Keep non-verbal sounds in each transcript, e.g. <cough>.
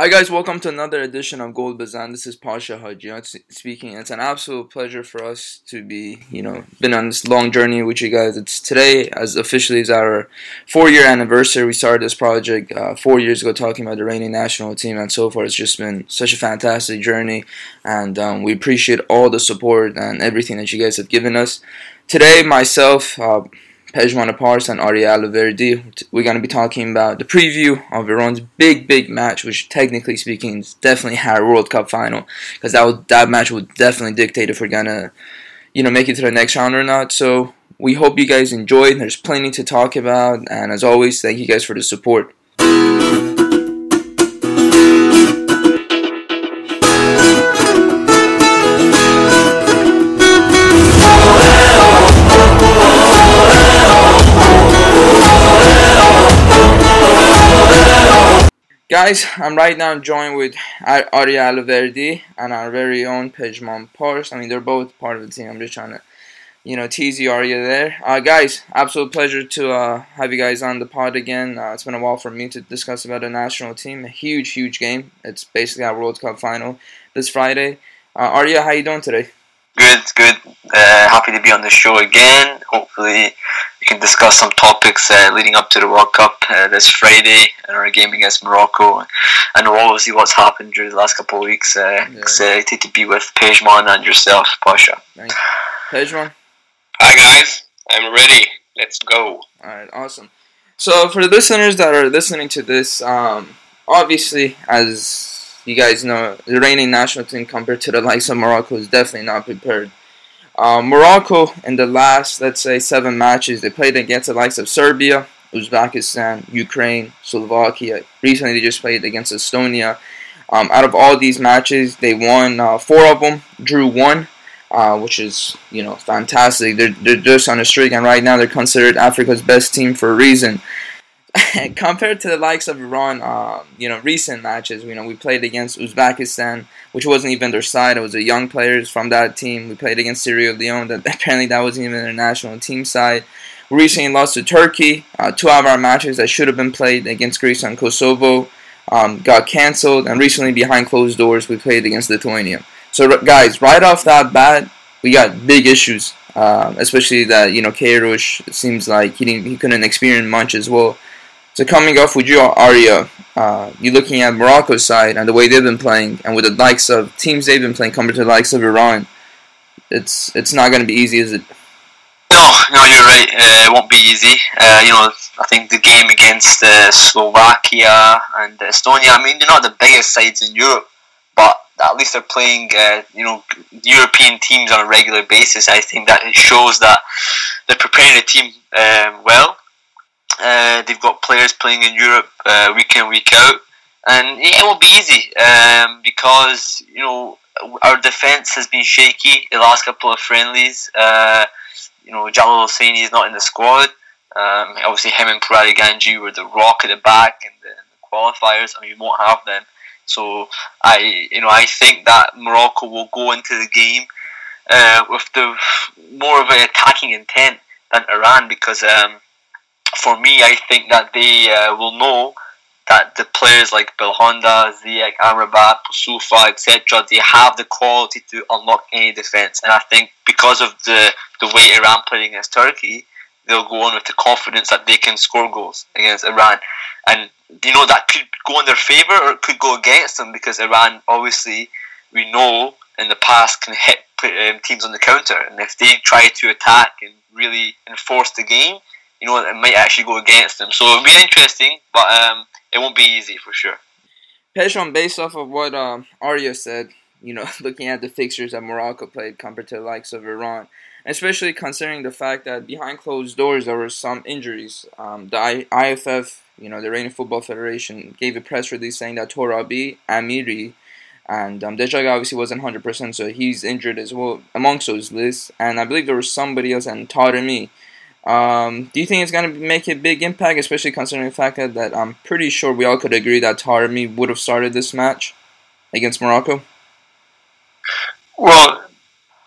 Hi guys, welcome to another edition of Gold Bazan. This is Pasha Haji speaking. It's an absolute pleasure for us to be, you know, been on this long journey with you guys. It's today, as officially is our four-year anniversary. We started this project uh, four years ago, talking about the Iranian national team, and so far it's just been such a fantastic journey. And um, we appreciate all the support and everything that you guys have given us. Today, myself. Uh, Pejman Apars and Arya Alaverdi. We're going to be talking about the preview of Iran's big, big match, which technically speaking is definitely our World Cup final, because that would, that match would definitely dictate if we're gonna, you know, make it to the next round or not. So we hope you guys enjoyed. There's plenty to talk about, and as always, thank you guys for the support. Guys, I'm right now joined with Arya Alaverdi and our very own Pejman Pars. I mean, they're both part of the team. I'm just trying to, you know, tease you, Arya, there. Uh, guys, absolute pleasure to uh, have you guys on the pod again. Uh, it's been a while for me to discuss about a national team. A huge, huge game. It's basically our World Cup final this Friday. Uh, Arya, how you doing today? Good, good. Uh, happy to be on the show again. Hopefully, we can discuss some topics uh, leading up to the World Cup uh, this Friday and our game against Morocco, and obviously what's happened during the last couple of weeks. Uh, yeah. Excited to be with Pejman and yourself, Pasha. Thanks. Pejman. Hi guys, I'm ready. Let's go. All right, awesome. So for the listeners that are listening to this, um, obviously as you guys know the Iranian national team compared to the likes of Morocco is definitely not prepared. Uh, Morocco in the last, let's say, seven matches, they played against the likes of Serbia, Uzbekistan, Ukraine, Slovakia. Recently, they just played against Estonia. Um, out of all these matches, they won uh, four of them, drew one, uh, which is you know fantastic. They're they're just on a streak, and right now they're considered Africa's best team for a reason. <laughs> compared to the likes of Iran, um, you know, recent matches, you know, we played against Uzbekistan, which wasn't even their side. It was the young players from that team. We played against Sierra Leone. That <laughs> apparently that wasn't even their national team side. We recently lost to Turkey. Uh, two of our matches that should have been played against Greece and Kosovo um, got canceled. And recently, behind closed doors, we played against Lithuania. So, guys, right off that bat, we got big issues. Uh, especially that you know Queiroz seems like he didn't, he couldn't experience much as well. So coming off with you, Arya, uh, you're looking at Morocco's side and the way they've been playing, and with the likes of teams they've been playing compared to the likes of Iran, it's it's not going to be easy, is it? No, no, you're right. Uh, it won't be easy. Uh, you know, I think the game against uh, Slovakia and Estonia. I mean, they're not the biggest sides in Europe, but at least they're playing, uh, you know, European teams on a regular basis. I think that it shows that they're preparing the team um, well uh, they've got players playing in Europe uh, week in week out, and it won't be easy um, because you know our defense has been shaky the last couple of friendlies. Uh, you know, Jalal Hosseini is not in the squad. Um, obviously, him and Pouraliganji were the rock at the back in the, the qualifiers, and we won't have them. So I, you know, I think that Morocco will go into the game uh, with the more of an attacking intent than Iran because um, for me, I think that they uh, will know that the players like Belhanda, Ziyech, Amrabat, Boussoufa, etc., they have the quality to unlock any defence. And I think because of the, the way Iran played against Turkey, they'll go on with the confidence that they can score goals against Iran. And, you know, that could go in their favour or it could go against them because Iran, obviously, we know in the past can hit um, teams on the counter. And if they try to attack and really enforce the game, you know, it might actually go against them. So it'll be interesting, but um, it won't be easy for sure. Pejman, based off of what um, Arya said, you know, <laughs> looking at the fixtures that Morocco played compared to the likes of Iran, especially considering the fact that behind closed doors there were some injuries. Um, the IFF, you know, the Iranian Football Federation, gave a press release saying that Torabi, Amiri, and um, obviously wasn't 100%, so he's injured as well amongst those lists. And I believe there was somebody else, and Taremi, um, do you think it's going to make a big impact, especially considering the fact that, I'm pretty sure we all could agree that Taremi would have started this match against Morocco? Well,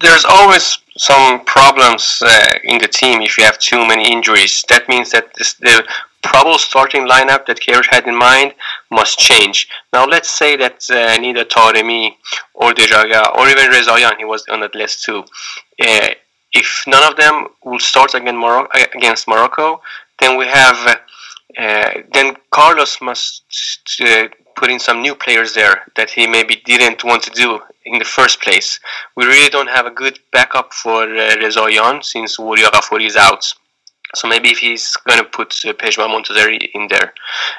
there's always some problems uh, in the team if you have too many injuries. That means that this, the probable starting lineup that Queiroz had in mind must change. Now, let's say that uh, neither Taremi or Dejagah or even Rezaian, he was on that list too. Uh, if none of them will start against Morocco, against Morocco then we have uh, then Carlos must uh, put in some new players there that he maybe didn't want to do in the first place. We really don't have a good backup for uh, Rezaian since Voria Ghafouri is out. So maybe if he's going to put uh, Pejman Montazeri in there.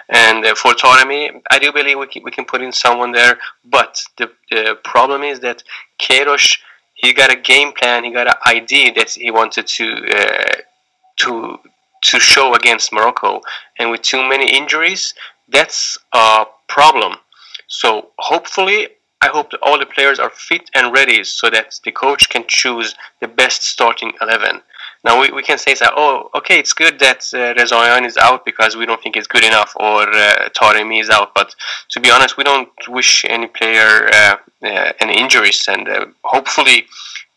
And uh, for Taremi, I do believe we can, we can put in someone there. But the, the problem is that Queiroz, he got a game plan, he got an idea that he wanted to uh, to to show against Morocco. And with too many injuries, that's a problem. So hopefully, I hope all the players are fit and ready so that the coach can choose the best starting 11. Now we, we can say that, oh, okay, it's good that uh, is out because we don't think it's good enough or uh, Taremi is out. But to be honest, we don't wish any player uh, uh, any injuries and uh, hopefully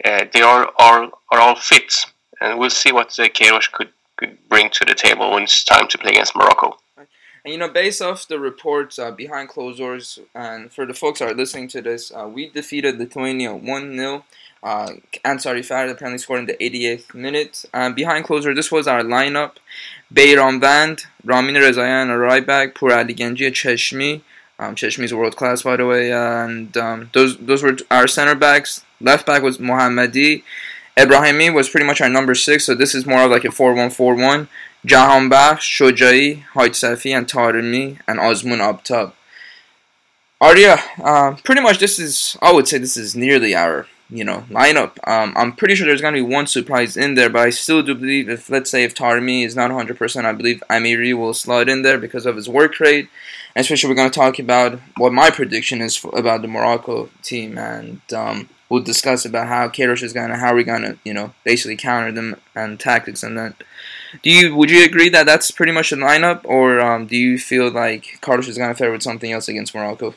uh, they are, are, are all fit. And we'll see what uh, Queiroz could could bring to the table when it's time to play against Morocco. And you know, based off the reports uh, behind closed doors, and for the folks that are listening to this, uh, we defeated Lithuania 1 0. Uh, Ansari Fard apparently scored in the 88th minute. Um, behind closer, this was our lineup Beiranvand, Ramin Rezaian, a right back, Pur Ali Genji, Cheshmi. Um, Cheshmi is world class, by the way. and um, those those were our center backs. Left back was Mohammadi. Ebrahimi was pretty much our number six, so this is more of like a 4-1-4-1. Jahanbakhsh, Shojai, Hajsafi, and Taremi, and Azmoun up. Arya, uh, pretty much this is, I would say this is nearly our, you know, lineup. Um, I'm pretty sure there's to be one surprise in there, but I still do believe if, let's say, if Taremi is not 100%, I believe Amiri will slide in there because of his work rate. Especially we're to talk about what my prediction is for, about the Morocco team, and um, we'll discuss about how Queiroz is gonna how we're gonna you know basically counter them and tactics and that. Do you would you agree that that's pretty much the lineup, or um, do you feel like Carlos is gonna fare with something else against Morocco?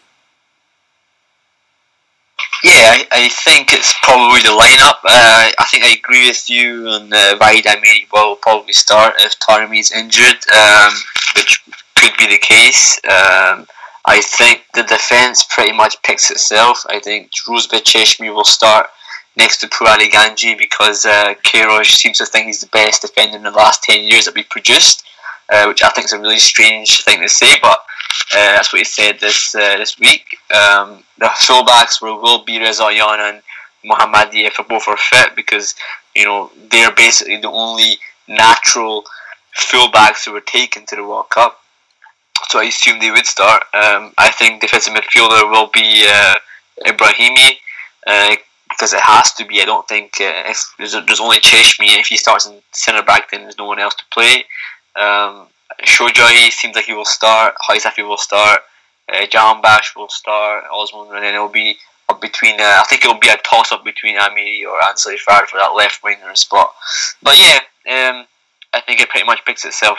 Yeah, I, I think it's probably the lineup. Uh, I think I agree with you on uh, Vahid Amiri will probably start if Taremi is injured, um, which could be the case. Um, I think the defence pretty much picks itself. I think Rouzbeh Cheshmi will start next to Pur Ali Ganji because uh, Queiroz seems to think he's the best defender in the last 10 years that we produced, uh, which I think is a really strange thing to say, but uh, that's what he said this uh, this week. Um, the fullbacks will, will be Rezaian and Mohammadi if both are fit because you know they're basically the only natural fullbacks who were taken to the World Cup so I assume they would start. Um, I think defensive midfielder will be uh, Ibrahimi uh, because it has to be. I don't think uh, if there's, there's only Cheshmi, if he starts in centre back, then there's no one else to play. Um, seems like he will start. Hajsafi will start. Uh, bash will start. Azmoun, and then it'll be between. Uh, I think it'll be a toss up between Amiri or Ansari Fard for that left winger spot. But yeah, um, I think it pretty much picks itself.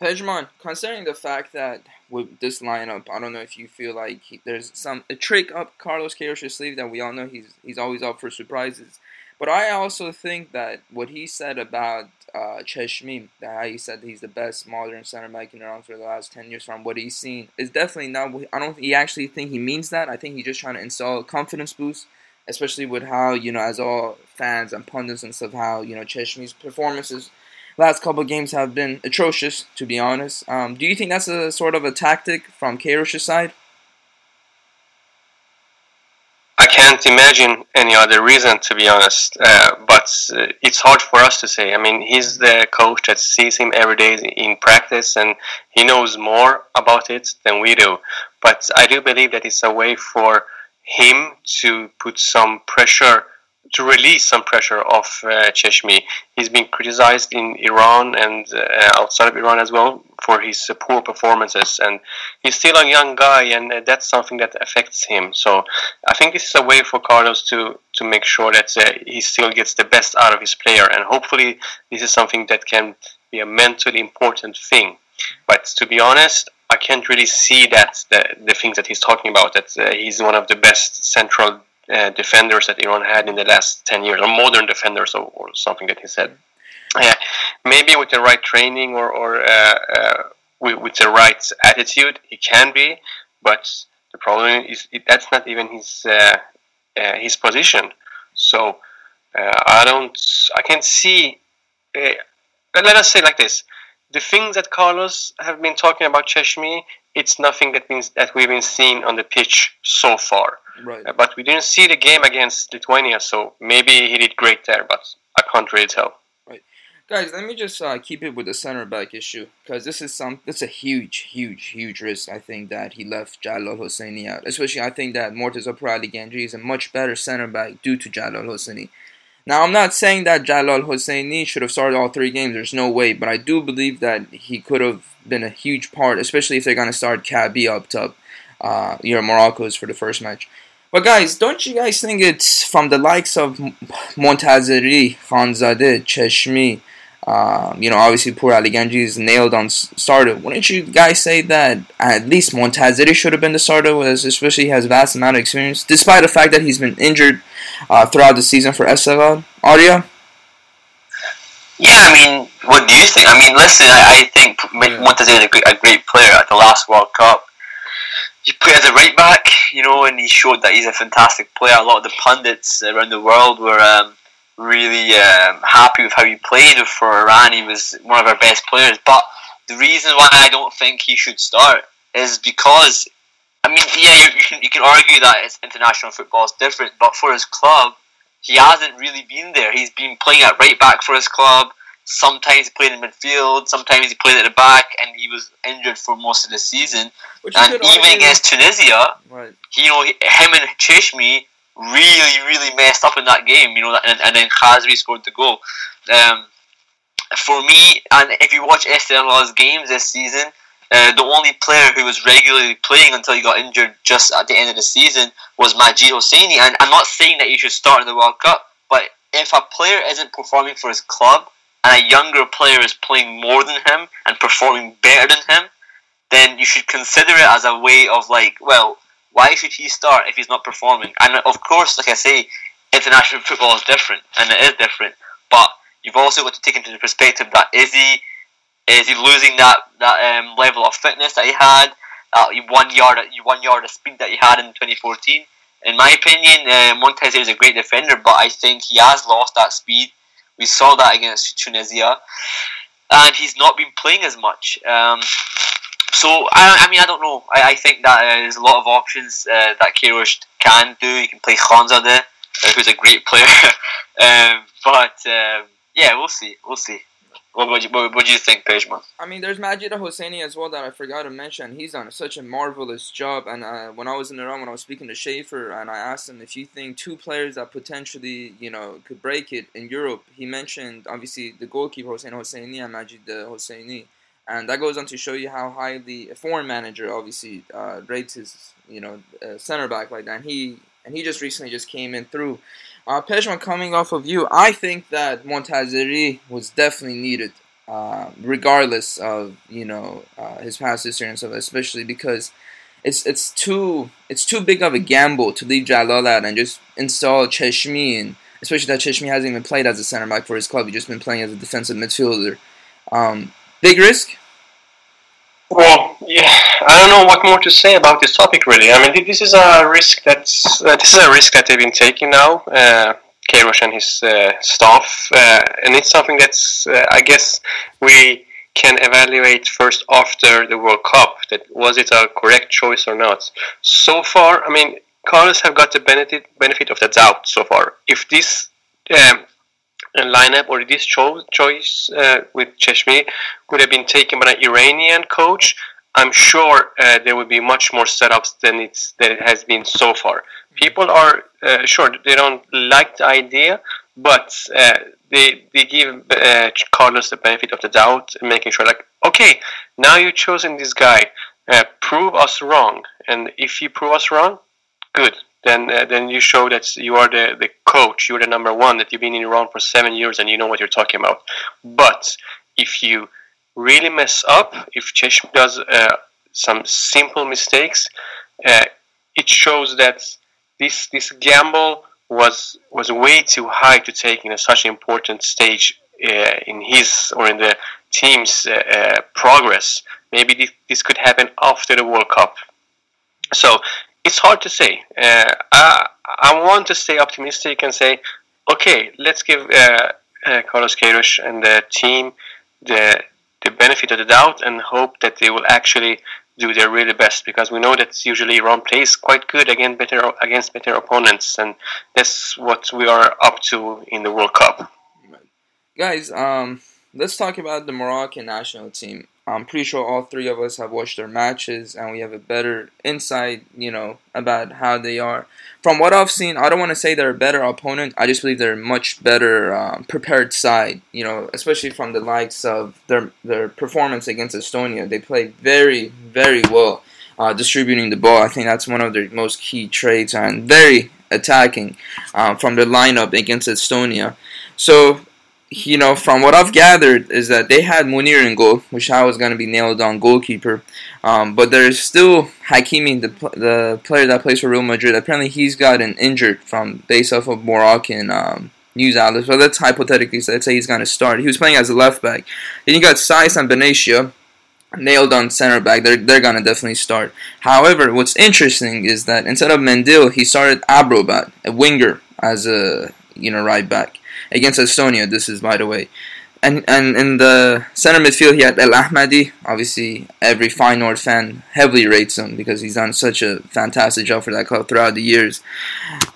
Pejman, considering the fact that with this lineup, I don't know if you feel like he, there's some a trick up Carlos Queiroz's sleeve that we all know he's he's always up for surprises. But I also think that what he said about uh, Cheshmi, that he said he's the best modern center back in Iran for the last ten years from what he's seen, is definitely not. I don't. He actually think he means that. I think he's just trying to install a confidence boost, especially with how you know, as all fans and pundits and stuff, how you know Cheshmi's performances last couple games have been atrocious, to be honest. Um, do you think that's a sort of a tactic from Queiroz's side? I can't imagine any other reason, to be honest. Uh, but uh, it's hard for us to say. I mean, he's the coach that sees him every day in practice, and he knows more about it than we do. But I do believe that it's a way for him to put some pressure to release some pressure off uh, Cheshmi. He's been criticized in Iran and uh, outside of Iran as well for his uh, poor performances, and he's still a young guy, and uh, that's something that affects him. So I think this is a way for Carlos to to make sure that uh, he still gets the best out of his player, and hopefully this is something that can be a mentally important thing. But to be honest, I can't really see that the, the things that he's talking about. That uh, he's one of the best central uh, defenders that Iran had in the last 10 years, or modern defenders, or, or something that he said. Yeah, maybe with the right training or, or uh, uh, with, with the right attitude, he can be. But the problem is that's not even his uh, uh, his position. So uh, I don't, I can see. Uh, let us say like this: the things that Carlos have been talking about Cheshmi, it's nothing that means that we've been seeing on the pitch so far. Right. Uh, but we didn't see the game against Lithuania, so maybe he did great there, but I can't really tell. Right, guys. Let me just uh, keep it with the center back issue because this is some. It's a huge, huge, huge risk. I think that he left Jalal Hosseini out. Especially, I think that Morteza Pouraliganji is a much better center back due to Jalal Hosseini. Now, I'm not saying that Jalal Hosseini should have started all three games. There's no way, but I do believe that he could have been a huge part, especially if they're going to start Kaabi up top, uh, your Morocco's for the first match. But guys, don't you guys think it's from the likes of Montazeri, Khanzadeh, Cheshmi, uh, you know, obviously Pouraliganji is nailed on starter. Wouldn't you guys say that at least Montazeri should have been the starter, especially he has vast amount of experience, despite the fact that he's been injured uh, throughout the season for Esteghlal? Arya? Yeah, I mean, what do you think? I mean, listen, I, I think Montez is a great, a great player at the last World Cup. He played as a right back, you know, and he showed that he's a fantastic player. A lot of the pundits around the world were um, really um, happy with how he played for Iran. He was one of our best players. But the reason why I don't think he should start is because, I mean, yeah, you, you can you can argue that it's international football is different, but for his club, he hasn't really been there. He's been playing at right back for his club. Sometimes he played in midfield. Sometimes he played at the back, and he was injured for most of the season. and even against Tunisia, right. you know, him and Cheshmi really, really messed up in that game, you know, and, and then Khazri scored the goal. Um, for me, and if you watch Esteghlal's games this season, uh, the only player who was regularly playing until he got injured just at the end of the season was Majid Hosseini. And I'm not saying that he should start in the World Cup, but if a player isn't performing for his club and a younger player is playing more than him and performing better than him, then you should consider it as a way of like, well, why should he start if he's not performing? And of course, like I say, international <laughs> football is different, and it is different. But you've also got to take into the perspective that is he is he losing that that um, level of fitness that he had, that one yard one yard of speed that he had in 2014. In my opinion, uh, Montez is a great defender, but I think he has lost that speed. We saw that against Tunisia, and he's not been playing as much. Um, so I, I mean I don't know. I, I think that uh, there's a lot of options uh, that Queiroz can do. You can play Khanzadeh, uh, who's a great player. <laughs> um, but um, yeah, we'll see. We'll see. What, what, what, what do you think, Pejman? I mean, there's Majid Hosseini as well that I forgot to mention. He's done such a marvelous job. And uh, when I was in Iran, when I was speaking to Schaefer, and I asked him if you think two players that potentially, you know, could break it in Europe, he mentioned obviously the goalkeeper Hossein Hosseini and Majid Hosseini and that goes on to show you how highly a foreign manager obviously uh, rates his you know uh, center back like that. And he and he just recently just came in through. Uh, Pejman, coming off of you, I think that Montazeri was definitely needed, uh, regardless of you know uh, his past history and stuff, especially because it's it's too it's too big of a gamble to leave Jalal out and just install Cheshmi and especially that Cheshmi hasn't even played as a center back for his club. He's just been playing as a defensive midfielder. Um, Big risk? Well, yeah, I don't know what more to say about this topic. Really, I mean, this is a risk that's uh, this is a risk that they've been taking now, uh, and his uh, staff, uh, and it's something that's uh, I guess we can evaluate first after the World Cup. That was it a correct choice or not? So far, I mean, Carlos have got the benefit benefit of the doubt so far. If this um, lineup or this cho- choice uh, with Cheshmi would have been taken by an Iranian coach, I'm sure uh, there will be much more setups than it's than it has been so far. People are uh, sure they don't like the idea, but uh, they they give uh, Carlos the benefit of the doubt, making sure like okay, now you've chosen this guy, uh, prove us wrong, and if you prove us wrong, good then uh, then you show that you are the, the coach, you're the number one, that you've been in Iran for seven years and you know what you're talking about. But if you really mess up, if Cheshmi does uh, some simple mistakes, uh, it shows that this this gamble was was way too high to take in a, such an important stage uh, in his or in the team's uh, uh, progress. maybe this, this could happen after the World Cup. So it's hard to say. Uh, I, I want to stay optimistic and say, okay, let's give Carlos Queiroz and the team the the benefit of the doubt and hope that they will actually do their really best because we know that usually Iran plays quite good against better against better opponents and that's what we are up to in the World Cup. Guys, um, let's talk about the Moroccan national team. I'm pretty sure all three of us have watched their matches and we have a better insight, you know, about how they are. From what I've seen, I don't want to say they're a better opponent. I just believe they're a much better um, prepared side, you know, especially from the likes of their their performance against Estonia. They played very, very well uh, distributing the ball. I think that's one of their most key traits and very attacking um, from the lineup against Estonia. So you know, from what I've gathered, is that they had Munir in goal, which I was going to be nailed on goalkeeper. Um, but there's still Hakimi, the the player that plays for Real Madrid. Apparently, he's gotten injured from based off of Moroccan um, news outlets. So let's hypothetically let's say he's going to start. He was playing as a left back. Then you got Saiss and Benatia nailed on center back. They're they're gonna definitely start. However, what's interesting is that instead of Mendyl, he started Amrabat, a winger, as a you know right back against Estonia. This is by the way. And, and in the center midfield, he had El Ahmadi. Obviously, every Feyenoord fan heavily rates him because he's done such a fantastic job for that club throughout the years.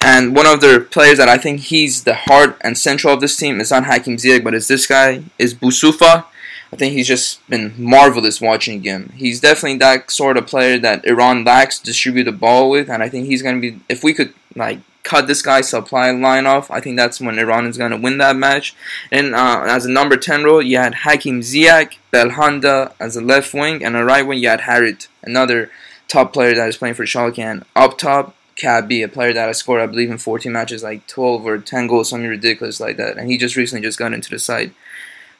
And one of the players that I think he's the heart and central of this team is not Hakim Ziyech, but it's this guy, is Boussoufa. I think he's just been marvelous watching him. He's definitely that sort of player that Iran lacks distribute the ball with, and I think he's going to be, if we could like cut this guy's supply line off, I think that's when Iran is going to win that match. And uh, as a number 10 role, you had Hakim Ziyech, Belhanda as a left wing, and a right wing, you had Harit, another top player that is playing for Schalke. And up top, Kaabi, a player that has scored, I believe, in 14 matches, like 12 or 10 goals, something ridiculous like that. And he just recently just got into the side.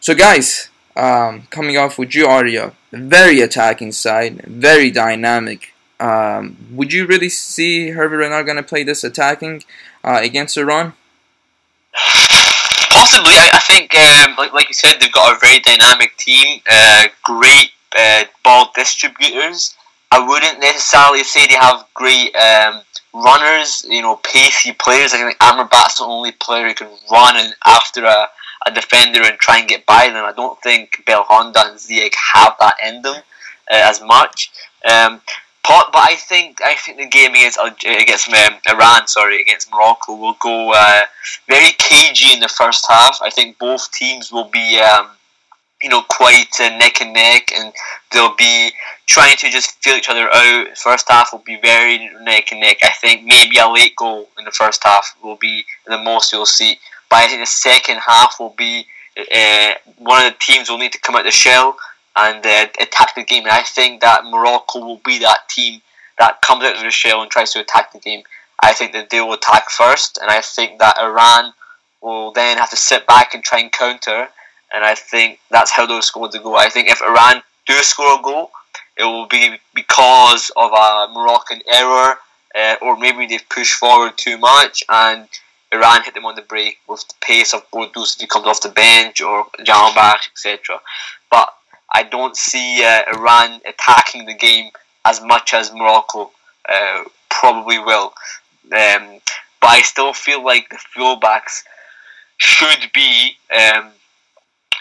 So, guys, um, coming off with Arya, very attacking side, very dynamic. Um, would you really see Hervé Renard going to play this attacking uh, against Iran? <sighs> Possibly. I, I think, um, like, like you said, they've got a very dynamic team, uh, great uh, ball distributors. I wouldn't necessarily say they have great um, runners, you know, pacey players. I think Amrabat's the only player who can run and after a, a defender and try and get by them. I don't think Belhanda and Ziyech have that in them uh, as much. Um, but I think I think the game against against um, Iran, sorry, against Morocco will go uh, very cagey in the first half. I think both teams will be, um, you know, quite uh, neck and neck, and they'll be trying to just feel each other out. First half will be very neck and neck. I think maybe a late goal in the first half will be the most you'll see. But I think the second half will be uh, one of the teams will need to come out the shell and uh, attack the game. And I think that Morocco will be that team that comes out of the shell and tries to attack the game. I think that they will attack first, and I think that Iran will then have to sit back and try and counter. And I think that's how those goals will go. I think if Iran do score a goal, it will be because of a Moroccan error, uh, or maybe they've pushed forward too much and Iran hit them on the break with the pace of Ghoddos if he comes off the bench or Jahanbakhsh, etc. But I don't see uh, Iran attacking the game as much as Morocco uh, probably will. Um, but I still feel like the fullbacks should be, um,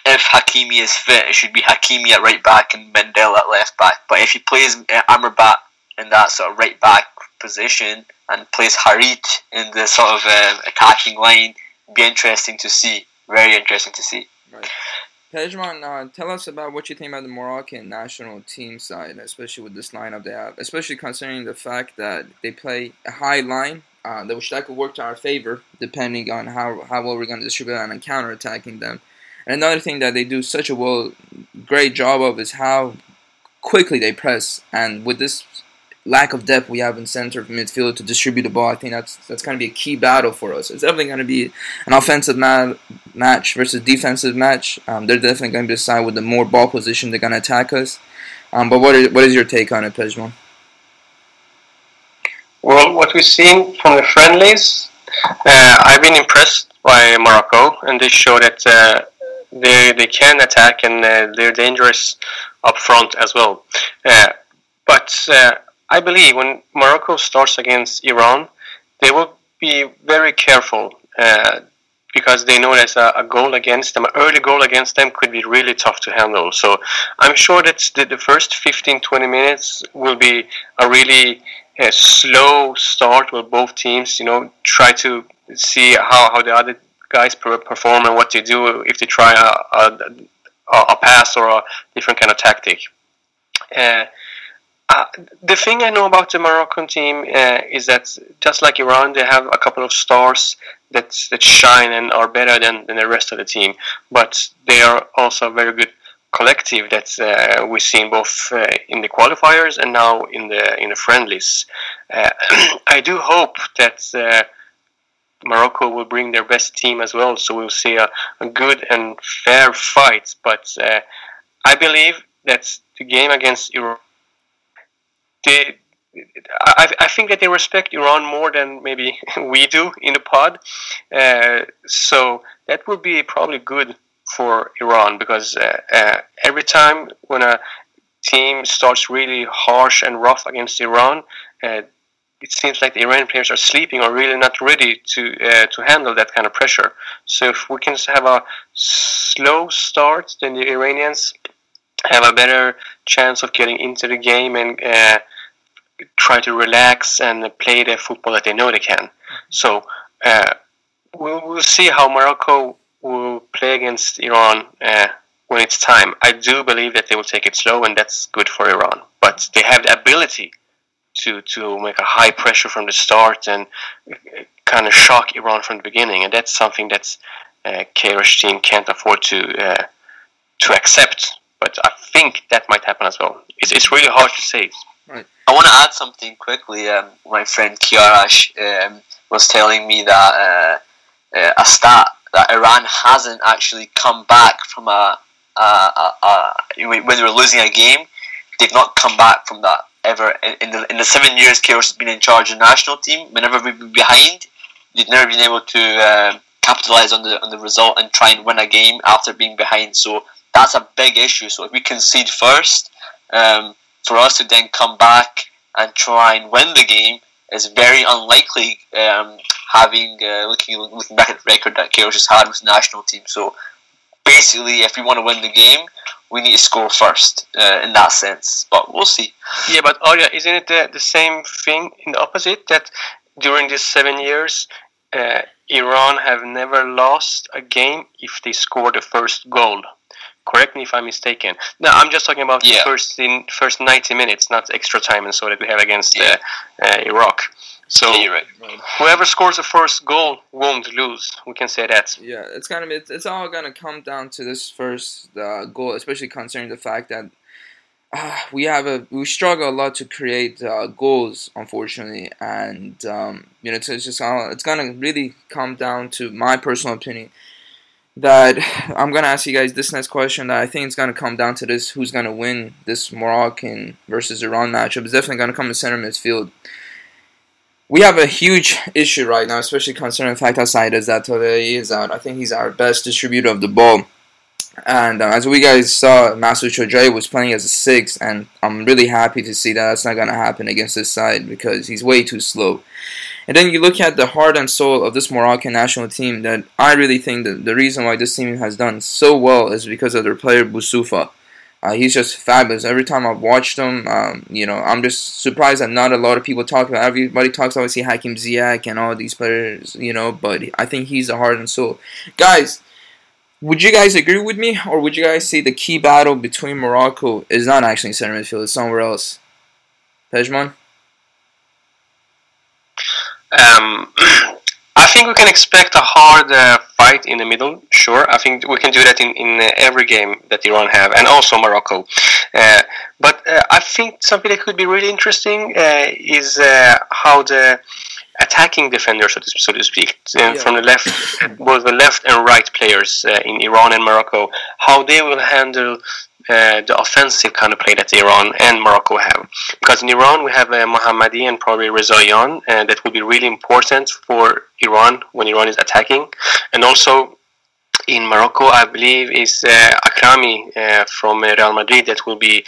if Hakimi is fit, it should be Hakimi at right back and Mendyl at left back. But if he plays uh, Amrabat in that sort of right back position and plays Harit in the sort of um, attacking line, be interesting to see. Very interesting to see. Right. Pejman, uh, tell us about what you think about the Moroccan national team side, especially with this lineup they have, especially considering the fact that they play a high line, uh, which that could work to our favor, depending on how, how well we're going to distribute and counter attacking them. And another thing that they do such a well, great job of is how quickly they press. And with this lack of depth we have in center midfield to distribute the ball, I think that's that's going to be a key battle for us. It's definitely going to be an offensive ma- match versus defensive match. Um, they're definitely going to decide with the more ball position they're going to attack us. Um, but what is, what is your take on it, Pejman? Well, what we've seen from the friendlies, uh, I've been impressed by Morocco, and they show that uh, they they can attack and uh, they're dangerous up front as well. Uh, but uh, I believe when Morocco starts against Iran, they will be very careful uh, because they know there's a, a, goal against them, an early goal against them could be really tough to handle. So I'm sure that the, the first 15 20 minutes will be a really uh, slow start where both teams, you know, try to see how, how the other guys perform and what they do if they try a, a, a pass or a different kind of tactic. Uh, uh, the thing I know about the Moroccan team uh, is that just like Iran, they have a couple of stars that that shine and are better than, than the rest of the team. But they are also a very good collective that uh, we've seen both uh, in the qualifiers and now in the in the friendlies. Uh, <clears throat> I do hope that uh, Morocco will bring their best team as well, so we'll see a, a good and fair fight. But I believe that the game against Iran they, I, I think that they respect Iran more than maybe <laughs> we do in the pod. Uh, so that would be probably good for Iran because uh, uh, every time when a team starts really harsh and rough against Iran, uh, it seems like the Iranian players are sleeping or really not ready to uh, to handle that kind of pressure. So if we can have a slow start, then the Iranians have a better chance of getting into the game and uh, try to relax and play the football that they know they can. So uh, we'll, we'll, see how Morocco will play against Iran uh, when it's time. I do believe that they will take it slow, and that's good for Iran. But they have the ability to to make a high pressure from the start and uh, kind of shock Iran from the beginning, and that's something that uh, team can't afford to uh, to accept but I think that might happen as well. It's, it's really hard to say. Right. I want to add something quickly. Um, my friend Kiarash um, was telling me that uh, uh, a stat that Iran hasn't actually come back from a, a, a, a, when they were losing a game. They've not come back from that ever in, in the in the seven years Queiroz has been in charge of the national team. Whenever we've been behind, they've never been able to um, capitalize on the on the result and try and win a game after being behind. So that's a big issue. So if we concede first, um, for us to then come back and try and win the game is very unlikely. Um, having uh, looking looking back at the record that Queiroz has had with the national team, so basically, if we want to win the game, we need to score first uh, in that sense. But we'll see. Yeah, but Arya, isn't it the, the same thing in the opposite that during these seven years? Uh, Iran have never lost a game if they score the first goal. Correct me if I'm mistaken. No, I'm just talking about yeah. first in first 90 minutes, not extra time and so that we have against yeah. uh, uh, Iraq. So yeah, right. whoever scores the first goal won't lose. We can say that. Yeah, it's gonna be. It's, it's all gonna come down to this first uh, goal, especially concerning the fact that uh, we have a we struggle a lot to create uh, goals, unfortunately, and um, you know it's, it's just it's gonna really come down to my personal opinion that <sighs> I'm gonna ask you guys this next question that I think it's gonna come down to this who's gonna win this Moroccan versus Iran matchup. is definitely gonna come to center midfield. We have a huge issue right now, especially considering the fact that Said Ezatolahi is out. I think he's our best distributor of the ball. And uh, as we guys saw, Masoud Shojaei was playing as a six, and I'm really happy to see that that's not going to happen against this side because he's way too slow. And then you look at the heart and soul of this Moroccan national team that I really think that the reason why this team has done so well is because of their player Boussoufa. Uh, he's just fabulous. Every time I've watched him, um, you know, I'm just surprised that not a lot of people talk about. Everybody talks obviously Hakim Ziyech and all these players, you know, but I think he's the heart and soul. Guys, would you guys agree with me, or would you guys say the key battle between Morocco is not actually in center midfield, it's somewhere else? Pejman? Um, <clears throat> I think we can expect a hard uh, fight in the middle. Sure, I think we can do that in, in uh, every game that Iran have, and also Morocco. Uh, but uh, I think something that could be really interesting uh, is uh, how the attacking defenders, so to, so to speak, yeah. from the left, both the left and right players in Iran and Morocco, how they will handle uh, the offensive kind of play that Iran and Morocco have. Because in Iran we have uh, Mohammadi and probably Rezaian, and uh, that will be really important for Iran when Iran is attacking. And also in Morocco, I believe, is uh, Hakimi uh, from uh, Real Madrid that will be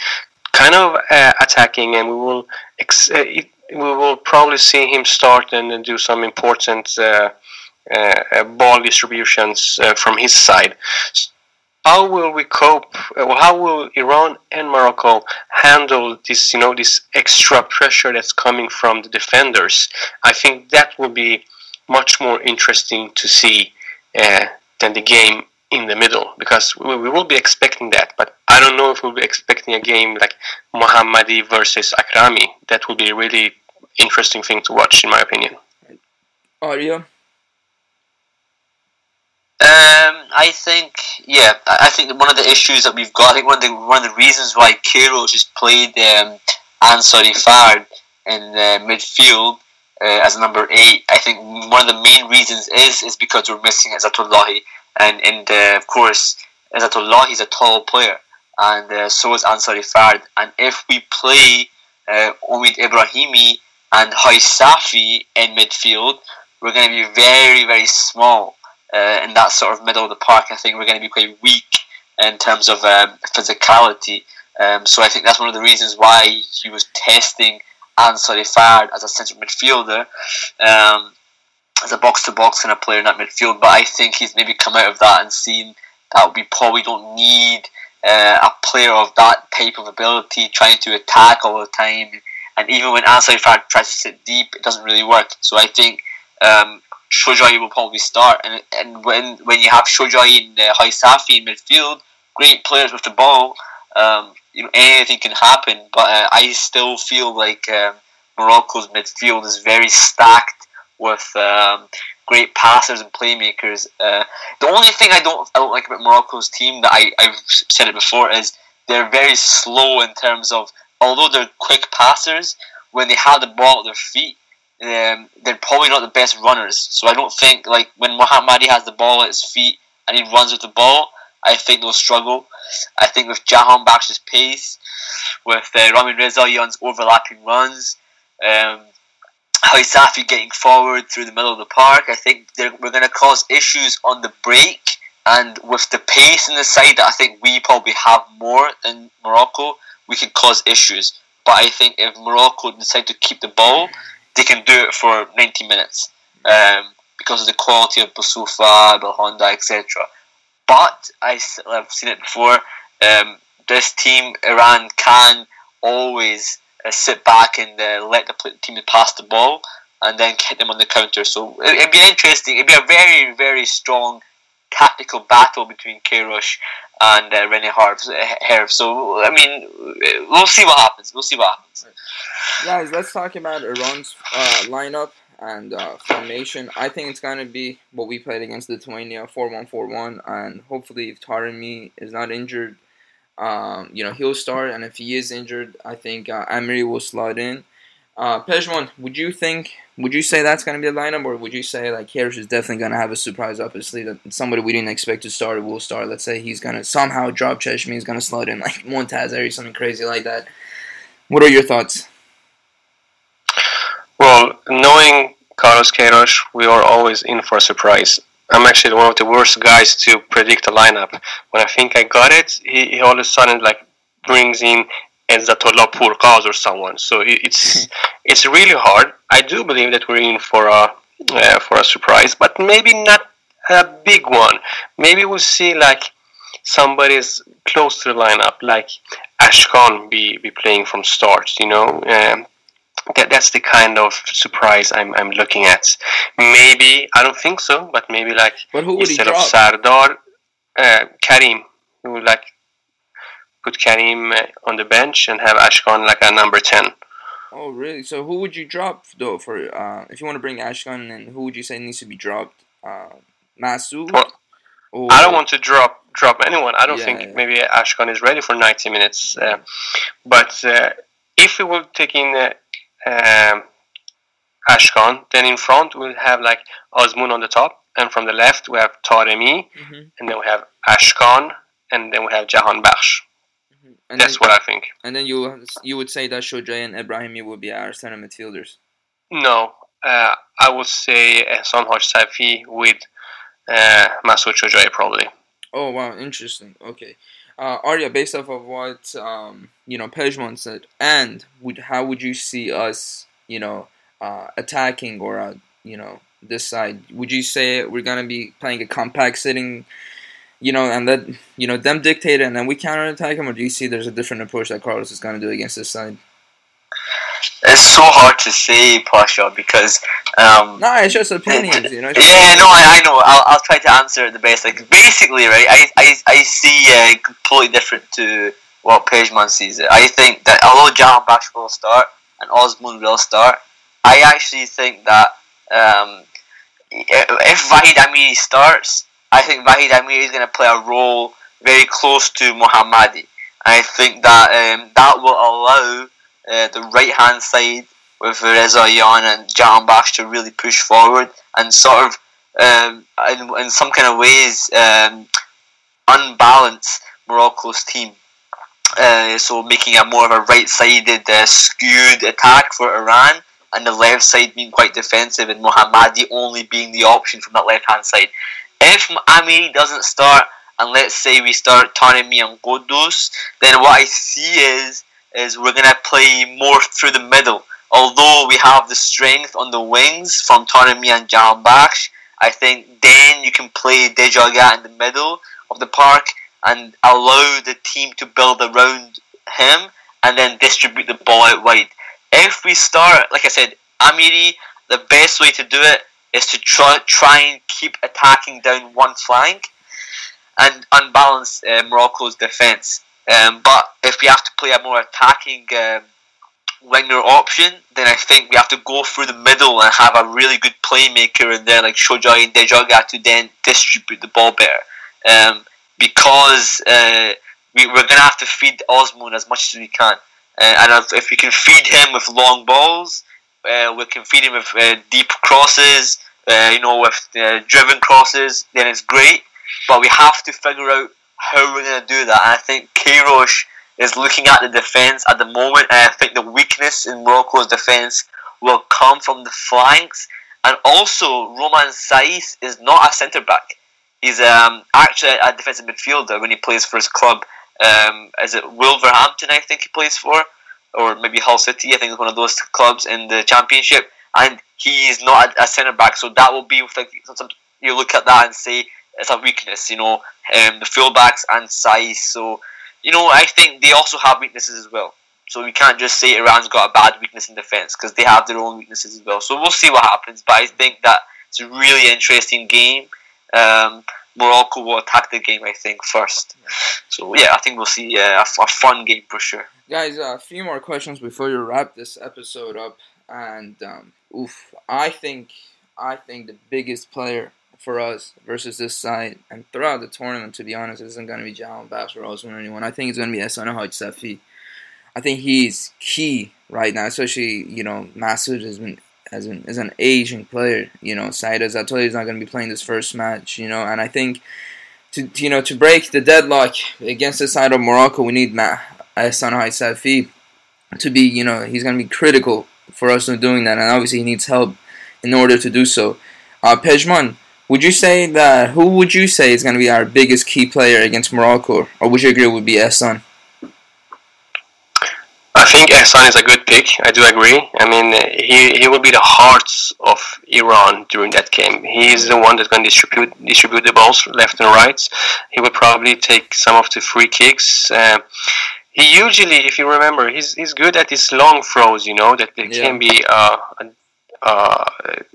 kind of uh, attacking, and we will ex- uh, we will probably see him start and do some important uh, ball distributions from his side. How will we cope? Uh, how will Iran and Morocco handle this? You know, this extra pressure that's coming from the defenders. I think that will be much more interesting to see uh, than the game in the middle because we, we, will be expecting that. But I don't know if we'll be expecting a game like Mohammadi versus Hakimi. That will be a really interesting thing to watch, in my opinion. Arya? Um, I think, yeah, I think one of the issues that we've got, I think one of the one of the reasons why Queiroz has played um, Ansari Fard in uh, midfield uh, as number eight, I think one of the main reasons is is because we're missing Ezatolahi, and and uh, of course Ezatolahi is a tall player and uh, so is Ansari Fard and if we play uh, Omid Ibrahimi and Hajsafi in midfield we're going to be very very small uh, in that sort of middle of the park I think we're going to be quite weak in terms of um, physicality um, so I think that's one of the reasons why he was testing Ansari Fard as a central midfielder um, as a box to box kind of player in that midfield. But I think he's maybe come out of that and seen that we probably don't need uh, a player of that type of ability trying to attack all the time. And even when Ansari Fard tries to sit deep, it doesn't really work. So I think um, Shojai will probably start. And, and when when you have Shojai and uh, Hajsafi in midfield, great players with the ball, um, you know anything can happen. But uh, I still feel like um, Morocco's midfield is very stacked with um, great passers and playmakers. Uh, the only thing I don't I don't like about Morocco's team that I I've said it before is they're very slow in terms of although they're quick passers when they have the ball at their feet. Um, they're probably not the best runners, so I don't think like when Mohammadi has the ball at his feet and he runs with the ball, I think they'll struggle. I think with Jahan Jahanbakhsh's pace, with uh, Ramin Rezaian's overlapping runs, um, Hajsafi getting forward through the middle of the park. I think we're going to cause issues on the break and with the pace in the side that I think we probably have more than Morocco, we could cause issues. But I think if Morocco decide to keep the ball, they can do it for 90 minutes um, because of the quality of Boussoufa, Belhanda, etc. But I, have seen it before. Um, this team, Iran, can always uh, sit back and uh, let the team pass the ball and then hit them on the counter. So it, would be interesting. It'd be a very, very strong tactical battle between Queiroz and uh, Rene Herve. So I mean, we'll see what happens. We'll see what happens. Guys, let's talk about Iran's uh, lineup and uh, formation. I think it's gonna be what we played against Lithuania, four one four one, and hopefully if Taremi is not injured, um, you know, he'll start, and if he is injured, I think uh, will slot in. Uh, Pejman, would you think? Would you say that's going to be the lineup, or would you say like Harris is definitely going to have a surprise up his sleeve that somebody we didn't expect to start will start? Let's say he's going to somehow drop Cheshmi, he's going to slot in like Montaz or something crazy like that. What are your thoughts? Well, knowing Carlos Queiroz, we are always in for a surprise. I'm actually one of the worst guys to predict a lineup. When I think I got it, he, he all of a sudden like brings in Izzatullah Pourqaz or someone. So it's it's really hard. I do believe that we're in for a uh, for a surprise, but maybe not a big one. Maybe we'll see like somebody's close to the lineup, like Ashkan be be playing from start. You know, um, that that's the kind of surprise I'm I'm looking at. Maybe I don't think so, but maybe like instead of Sardar, uh, Karim, who like put Karim on the bench and have Ashkan like a number ten. Oh really? So who would you drop though for uh, if you want to bring Ashkan in? Who would you say needs to be dropped? Uh, Masood. Well, I don't want to drop drop anyone. I don't yeah, think yeah. maybe Ashkan is ready for ninety minutes. Uh, but uh, if we will take in uh, um, Ashkan. Then in front we'll have like Azmoun on the top, and from the left we have Taremi, mm-hmm. and then we have Ashkan, and then we have Jahan Jahanbakhsh. Mm-hmm. That's then, what I think. And then you you would say that Shojai and Ibrahimi would be our center midfielders. No, uh, I would say Ehsan Haj Safi with uh, Masoud Shojaei probably. Oh wow, interesting. Okay, uh, Arya, based off of what um, you know Pejman said, and would how would you see us, you know, uh, attacking or uh, you know this side? Would you say we're gonna be playing a compact sitting, you know, and that you know them dictate it, and then we counter attack them, or do you see there's a different approach that Carlos is gonna do against this side? It's so hard to say, Pasha, because um, no, it's just opinions, you know. Yeah, no, I, I know. I'll, I'll try to answer it the best. Like basically, right? I I, I see uh, completely different to what Pejman sees it. I think that although Jahanbakhsh will start and Azmoun will start, I actually think that um, if Vahid Amiri starts, I think Vahid Amiri is going to play a role very close to Mohammadi. I think that um, that will allow uh, the right hand side with Rezaeian and Jahanbakhsh to really push forward and sort of um, in, in some kind of ways um, unbalance Morocco's team. Uh, so making a more of a right-sided, uh, skewed attack for Iran, and the left side being quite defensive, and Mohammadi only being the option from that left-hand side. If Amiri doesn't start, and let's say we start Taremi and Ghoddos, then what I see is is we're gonna play more through the middle. Although we have the strength on the wings from Taremi and Jahanbakhsh, I think then you can play Dejagah in the middle of the park and allow the team to build around him and then distribute the ball out wide. If we start, like I said, Amiri, the best way to do it is to try, try and keep attacking down one flank and unbalance uh, Morocco's defence. Um, but if we have to play a more attacking um, winger option, then I think we have to go through the middle and have a really good playmaker in there like Shojaei and Dejagah to then distribute the ball better. Um, because uh, we, we're going to have to feed Azmoun as much as we can. Uh, and if, if we can feed him with long balls, uh, we can feed him with uh, deep crosses, uh, you know, with uh, driven crosses, then it's great. But we have to figure out how we're going to do that. And I think Queiroz is looking at the defence at the moment, and I think the weakness in Morocco's defence will come from the flanks. And also, Romain Saïss is not a centre back. He's um, actually a defensive midfielder when he plays for his club. Um, is it Wolverhampton? I think he plays for, or maybe Hull City. I think it's one of those clubs in the Championship. And he is not a, a centre back, so that will be like some, you look at that and say it's a weakness. You know, um, the fullbacks and size. So, you know, I think they also have weaknesses as well. So we can't just say Iran's got a bad weakness in defence because they have their own weaknesses as well. So we'll see what happens. But I think that it's a really interesting game. Um, Morocco will attack the game, I think, first. So yeah, I think we'll see uh, a, a fun game for sure. Guys, uh, a few more questions before you wrap this episode up. And um, oof, I think I think the biggest player for us versus this side and throughout the tournament, to be honest, isn't going to be Jahanbakhsh or Azmoun or anyone. I think it's going to be Ehsan Hajsafi. I think he's key right now, especially you know Masoud has been as an as an aging player. You know, Saeid Ezatolahi is not going to be playing this first match. You know, and I think to, to you know to break the deadlock against the side of Morocco, we need Ma- Ehsan Hajsafi to be. You know, he's going to be critical for us in doing that, and obviously he needs help in order to do so. Uh, Pejman, would you say that who would you say is going to be our biggest key player against Morocco, or would you agree it would be Ehsan? I think Ehsan is a good pick. I do agree. I mean, he, he will be the heart of Iran during that game. He is the one that's going to distribute distribute the balls left and right. He will probably take some of the free kicks. Uh, he usually, if you remember, he's he's good at these long throws. You know that they yeah. can be uh, uh,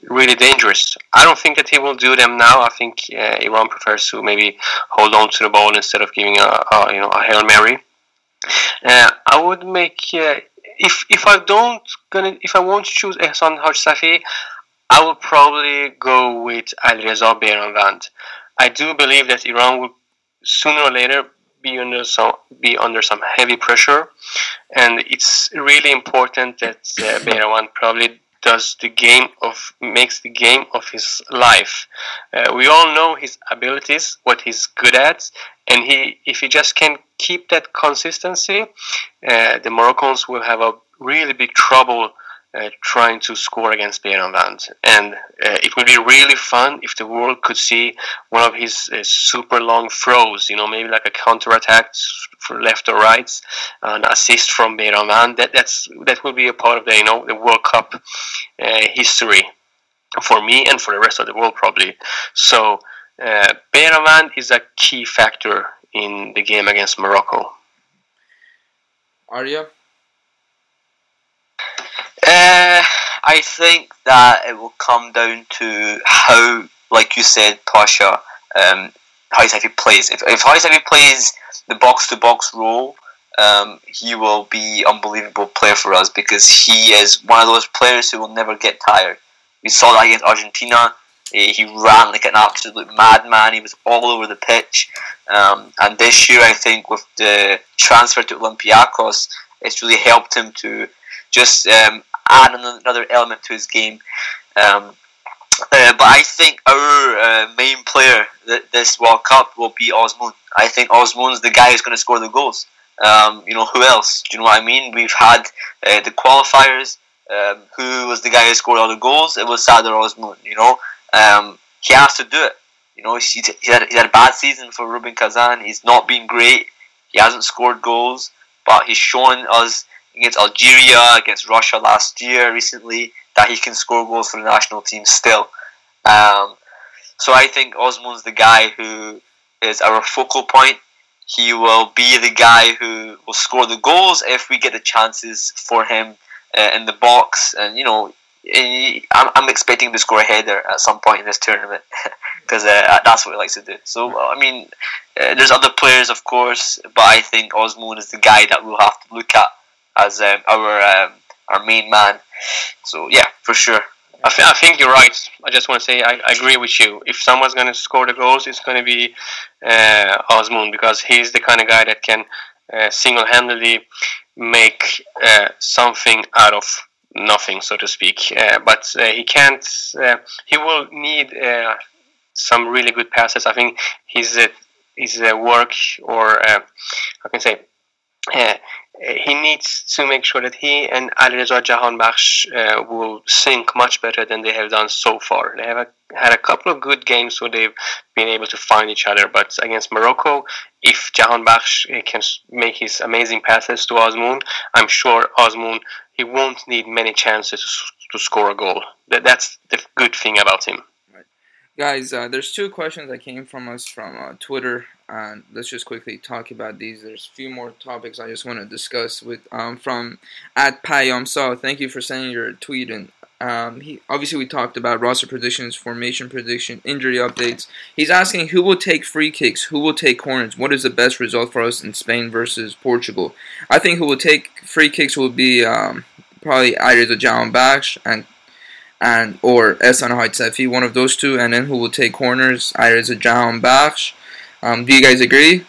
really dangerous. I don't think that he will do them now. I think uh, Iran prefers to maybe hold on to the ball instead of giving a, a you know a hail mary. Uh, I would make uh, if if I don't gonna if I won't choose Ehsan Hajsafi, I would probably go with Alireza Beiranvand. I do believe that Iran will sooner or later be under some be under some heavy pressure, and it's really important that uh, <coughs> Beiranvand probably does the game of makes the game of his life. Uh, we all know his abilities, what he's good at, and he if he just can keep that consistency, uh, the Moroccans will have a really big trouble uh, trying to score against Beirut. And uh, it would be really fun if the world could see one of his uh, super long throws, you know, maybe like a counter attack for left or right, an assist from Beirut. That that's that will be a part of the you know the World Cup uh, history for me and for the rest of the world probably. So uh, is a key factor in the game against Morocco. Arya? Uh, I think that it will come down to how, like you said, Pasha, um, how Hajsafi plays. If, if Hajsafi plays the box to box role, um, he will be unbelievable player for us because he is one of those players who will never get tired. We saw that against Argentina. He ran like an absolute madman. He was all over the pitch. Um, and this year, I think, with the transfer to Olympiacos, it's really helped him to just um, add another element to his game. Um, uh, but I think our uh, main player th- this World Cup will be Azmoun. I think Azmoun's the guy who's going to score the goals. Um, you know, who else? Do you know what I mean? We've had uh, the qualifiers. Um, who was the guy who scored all the goals? It was Sardar Azmoun. You know, um, he has to do it. You know, he had, had a bad season for Rubin Kazan. He's not been great. He hasn't scored goals, but he's shown us against Algeria, against Russia last year, recently, that he can score goals for the national team still. Um, so I think Azmoun's the guy who is our focal point. He will be the guy who will score the goals if we get the chances for him uh, in the box. And, you know, I'm, I'm expecting to score a header at some point in this tournament <laughs> because uh, that's what he likes to do. So I mean, uh, there's other players, of course, but I think Azmoun is the guy that we'll have to look at as um, our um, our main man. So yeah, for sure. I, th- I think you're right. I just want to say I, I agree with you. If someone's going to score the goals, it's going to be uh, Azmoun because he's the kind of guy that can uh, single-handedly make uh, something out of nothing, so to speak. Uh, but uh, he can't. Uh, he will need uh, some really good passes. I think his his work, or I can say, he needs to make sure that he and Alireza Jahanbakhsh uh, will sync much better than they have done so far. They have a, had a couple of good games where they've been able to find each other, but against Morocco, if Jahanbakhsh can make his amazing passes to Azmoun, I'm sure Azmoun he won't need many chances to score a goal. That, that's the good thing about him. Guys, uh, there's two questions that came from us from uh, Twitter, and let's just quickly talk about these. There's a few more topics I just want to discuss with um, from at Payam So. Thank you for sending your tweet and um, he obviously we talked about roster predictions, formation prediction, injury updates. He's asking who will take free kicks, who will take corners. What is the best result for us in Spain versus Portugal? I think who will take free kicks will be um, probably either the Jahanbakhsh and and or Ehsan Hajsafi, one of those two, and then who will take corners either the Jahanbakhsh. Um, do you guys agree?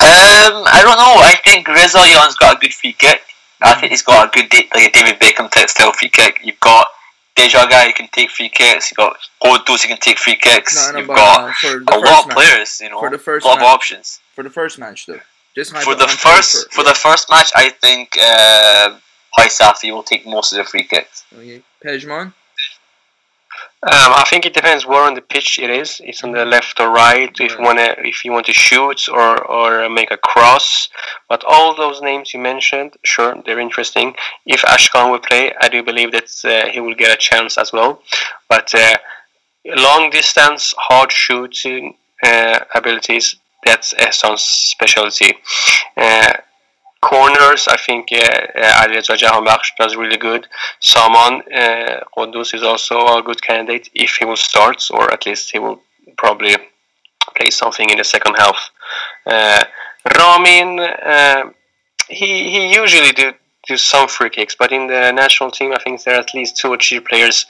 Um, I don't know. I think Rezaeian's got a good free kick. I think he's got a good like a David Beckham type style free kick. You've got Dejagah who can take free kicks. You've got Ghoddos who can take free kicks. No, no, You've but, got uh, a lot of match. players. You know, for the first a lot match. of options. For the first match, though. Just for the first for yeah. the first match, I think uh, Hajsafi will take most of the free kicks. Okay, Pejman. Um, I think it depends where on the pitch it is. It's on the left or right. If you want to, if you want to shoot or or make a cross, but all those names you mentioned, sure, they're interesting. If Ashkan will play, I do believe that uh, he will get a chance as well. But uh, long distance, hard shooting uh, abilities, that's Ehsan's specialty. Uh, corners, I think uh, Alireza Jahanbakhsh does really good. Saman uh, Ghoddos is also a good candidate if he will start, or at least he will probably play something in the second half. Uh, Ramin, uh, he, he usually do, do some free kicks, but in the national team, I think there are at least two or three players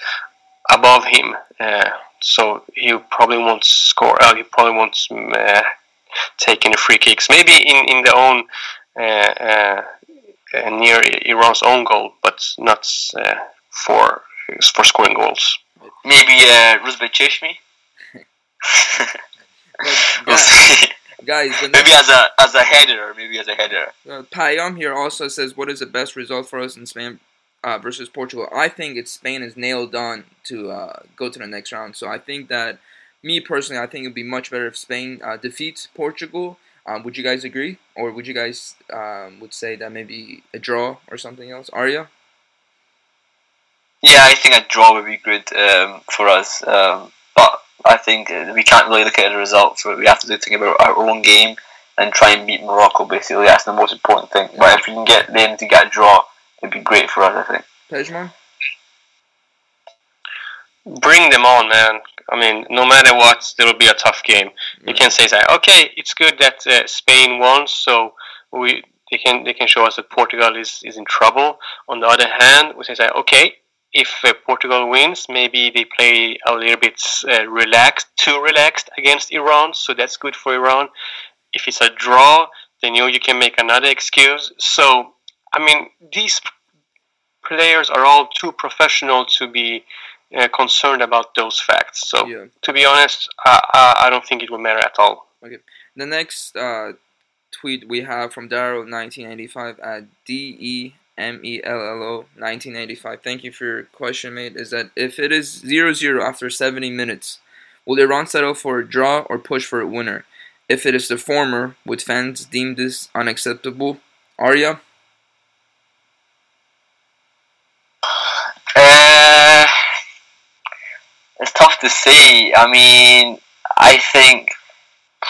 above him. Uh, so he probably won't score. Uh, he probably won't uh, take any free kicks. Maybe in in the own uh, uh, uh, near Iran's own goal, but not for for scoring goals. Maybe uh, Rouzbeh Cheshmi. <laughs> guys, <laughs> maybe as a as a header, maybe as a header. Uh, Payam here also says, "What is the best result for us in Spain uh, versus Portugal. I think it's Spain is nailed on to uh, go to the next round. So I think that me personally, I think it'd be much better if Spain uh, defeats Portugal. Um, would you guys agree, or would you guys um, would say that maybe a draw or something else? Arya? Yeah, I think a draw would be good um, for us. Um, but I think uh, we can't really look at the results. We have to think about our own game and try and beat Morocco. Basically, that's the most important thing. But if we can get them to get a draw, it'd be great for us. I think. Pejman? Bring them on, man. I mean, no matter what, there will be a tough game. You can say, say okay, it's good that uh, Spain won, so we they can they can show us that Portugal is, is in trouble. On the other hand, we can say, okay, if uh, Portugal wins, maybe they play a little bit uh, relaxed, too relaxed against Iran, so that's good for Iran. If it's a draw, then you you can make another excuse. So, I mean, these players are all too professional to be uh, concerned about those facts. So, Yeah. to be honest, I, I, I don't think it will matter at all. Okay. The next uh, tweet we have from Daryl 1985 at D E M E L L O 1985. Thank you for your question, mate. Is that if it is 0 0 after 70 minutes, will Iran settle for a draw or push for a winner? If it is the former, would fans deem this unacceptable? Arya? Uh, it's tough to say. I mean, I think,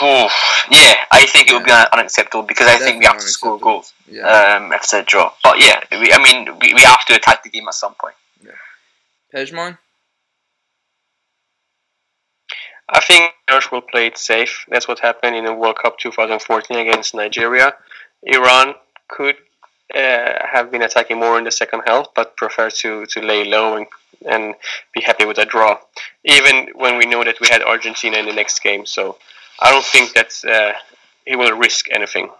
oof, yeah, I think it would be unacceptable because I think we have to score goals Yeah. um, if it's a draw. But yeah, we, I mean, we, we have to attack the game at some point. Pejman? I think Iran will play it safe. That's what happened in the World Cup 2014 against Nigeria. Iran could uh, have been attacking more in the second half, but prefer to, to lay low and, and be happy with a draw. Even when we know that we had Argentina in the next game, so I don't think that uh, he will risk anything.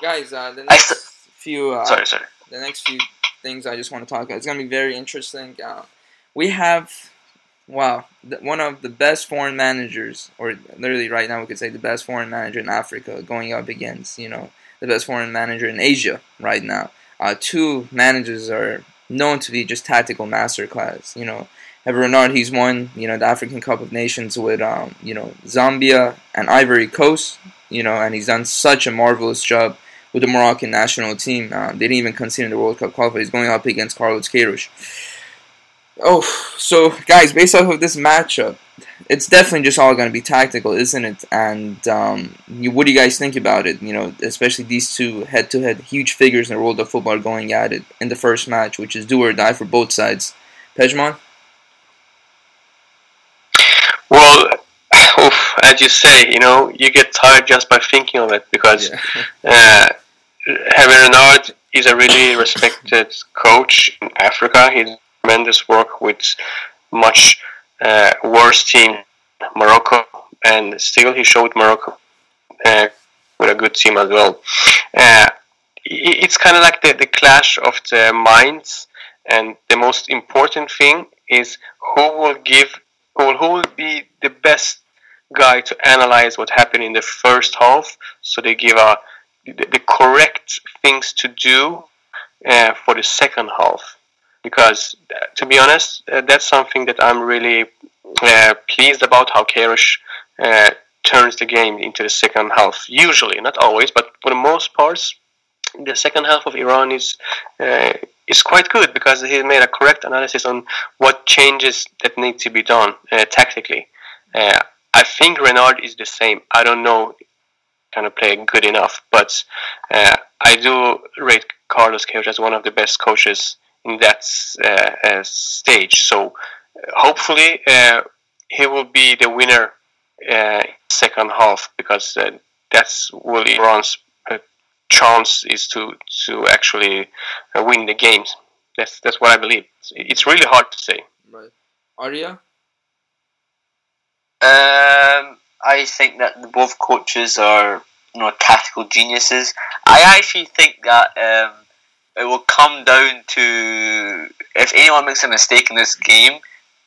Guys, uh, the next few. Uh, Sorry, sorry. the next few things I just want to talk about. It's going to be very interesting. Uh, we have, wow, one of the best foreign managers, or literally right now we could say the best foreign manager in Africa, going up against, you know, the best foreign manager in Asia right now. Uh, two managers are known to be just tactical masterclass. You know, have Renard, he's won, you know, the African Cup of Nations with, um, you know, Zambia and Ivory Coast, you know, and he's done such a marvelous job with the Moroccan national team. Um, they didn't even consider the World Cup qualifier. He's going up against Carlos Queiroz. Oh, so guys, based off of this matchup, it's definitely just all going to be tactical, isn't it? And um, you, what do you guys think about it? You know, especially these two head-to-head huge figures in the world of football going at it in the first match, which is do or die for both sides. Pejman? Well, <sighs> oof, as you say, you know, you get tired just by thinking of it because Yeah. <laughs> Uh, Hervé Renard is a really respected coach in Africa. He's tremendous work with much uh, worse team, Morocco, and still he showed Morocco uh, with a good team as well. Uh, it's kind of like the, the clash of the minds, and the most important thing is who will give, who will, who will be the best guy to analyze what happened in the first half, so they give a the, the correct things to do uh, for the second half. Because, uh, to be honest, uh, that's something that I'm really uh, pleased about how Queiroz turns the game into the second half. Usually, not always, but for the most parts, the second half of Iran is uh, is quite good because he made a correct analysis on what changes that need to be done uh, tactically. Uh, I think Renard is the same. I don't know kind of play good enough. But I do rate Carlos Queiroz as one of the best coaches in that uh, uh, stage. So hopefully uh, he will be the winner uh, second half because uh, that's will Iran's uh, chance is to to actually uh, win the games. That's that's what I believe. It's really hard to say. Right. Arya? Um, I think that both coaches are you know tactical geniuses. I actually think that um, it will come down to if anyone makes a mistake in this game,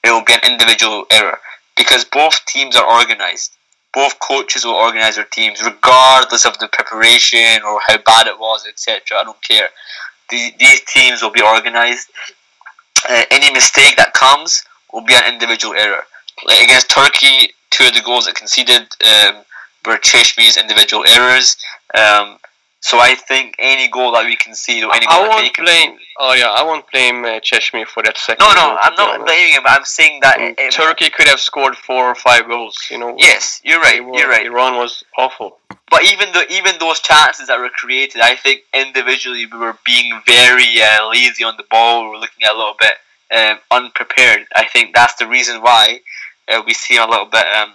it will be an individual error because both teams are organized. Both coaches will organize their teams regardless of the preparation or how bad it was, etc. I don't care. the, these teams will be organized. Uh, any mistake that comes will be an individual error. Like against Turkey, two of the goals that conceded um, were Cheshmi's individual errors. Um, so I think any goal that we concede, or any goal I won't blame. Oh yeah, I won't blame uh, Cheshmi for that second. No, no, I'm not blaming him. I'm saying that. it- it- Turkey could have scored four or five goals. You know. yes, you're right. Were- You're right. Iran was awful. But even though even those chances that were created, I think individually we were being very uh, lazy on the ball. We were looking a little bit um, unprepared. I think that's the reason why uh, we see a little bit, um,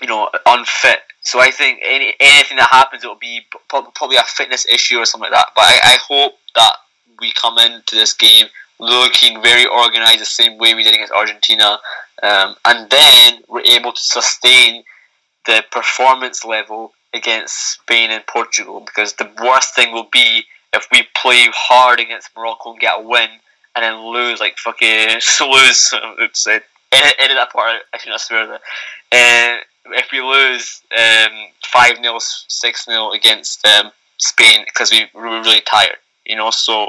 you know, unfit. So I think any anything that happens, it will be probably a fitness issue or something like that. But I, I hope that we come into this game looking very organized, the same way we did against Argentina, um, and then we're able to sustain the performance level against Spain and Portugal because the worst thing will be if we play hard against Morocco and get a win and then lose like fucking <laughs> lose <laughs> oops edit, that part I should not swear that and if we lose um, 5-0 6-0 against um, Spain because we we were really tired you know so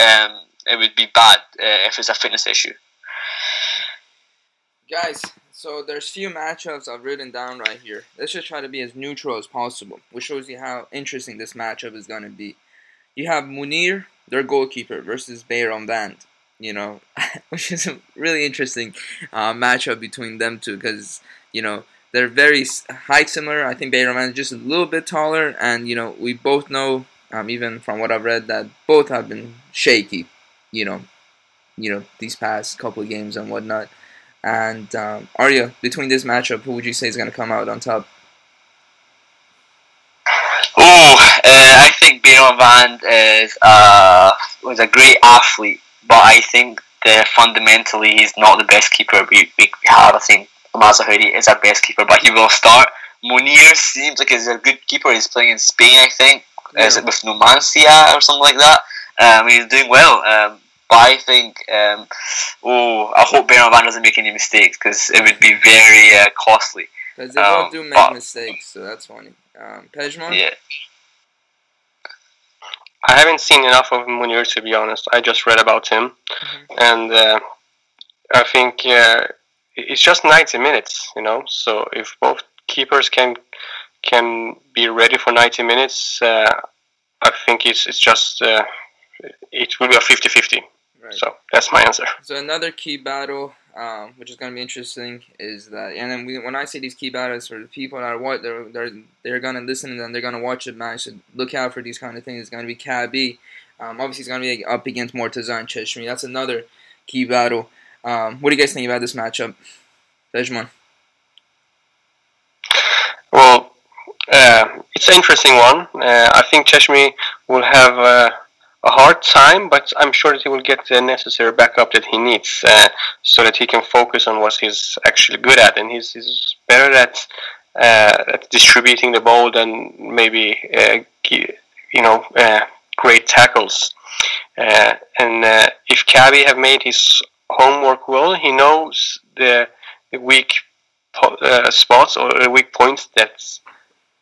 um, it would be bad uh, if it's a fitness issue Guys, so there's few matchups I've written down right here. Let's just try to be as neutral as possible, which shows you how interesting this matchup is going to be. You have Munir, their goalkeeper, versus Beiranvand, you know, <laughs> which is a really interesting uh, matchup between them two because, you know, they're very height similar. I think Beiranvand is just a little bit taller, and, you know, we both know, um, even from what I've read, that both have been shaky, you know, you know, these past couple of games and whatnot. And um, Arya, between this matchup, who would you say is going to come out on top? Oh, uh, I think Beno Van is uh, was a great athlete, but I think that fundamentally he's not the best keeper we, we have. I think Mazaheri is our best keeper, but he will start. Munir seems like he's a good keeper. He's playing in Spain, I think. Is it with Numancia or something like that? Um, he's doing well. Um, but I think, um, oh, I hope Beno Van doesn't make any mistakes because it would be very uh, costly. Because they Um, both do make but- mistakes, so that's funny. Um, Pejman? Yeah. I haven't seen enough of Munir to be honest. I just read about him, and uh, I think uh, it's just 90 minutes, you know. So if both keepers can can be ready for 90 minutes, uh, I think it's it's just uh, it will be a 50-50. Right. So that's my answer. So another key battle, um, which is going to be interesting, is that, and then we, when I say these key battles for the people that are what they're they're they're going to listen and they're going to watch the match, so look out for these kind of things. It's going to be Kaabi. Um, obviously, it's going to be up against Morteza and Cheshmi. That's another key battle. Um, what do you guys think about this matchup, Pejman? Well, uh, it's an interesting one. Uh, I think Cheshmi will have uh, a hard time, but I'm sure that he will get the necessary backup that he needs uh, so that he can focus on what he's actually good at. And he's, he's better at, uh, at distributing the ball than maybe, uh, you know, great tackles. And if Kaabi have made his homework well, he knows the, the weak uh, spots or weak points that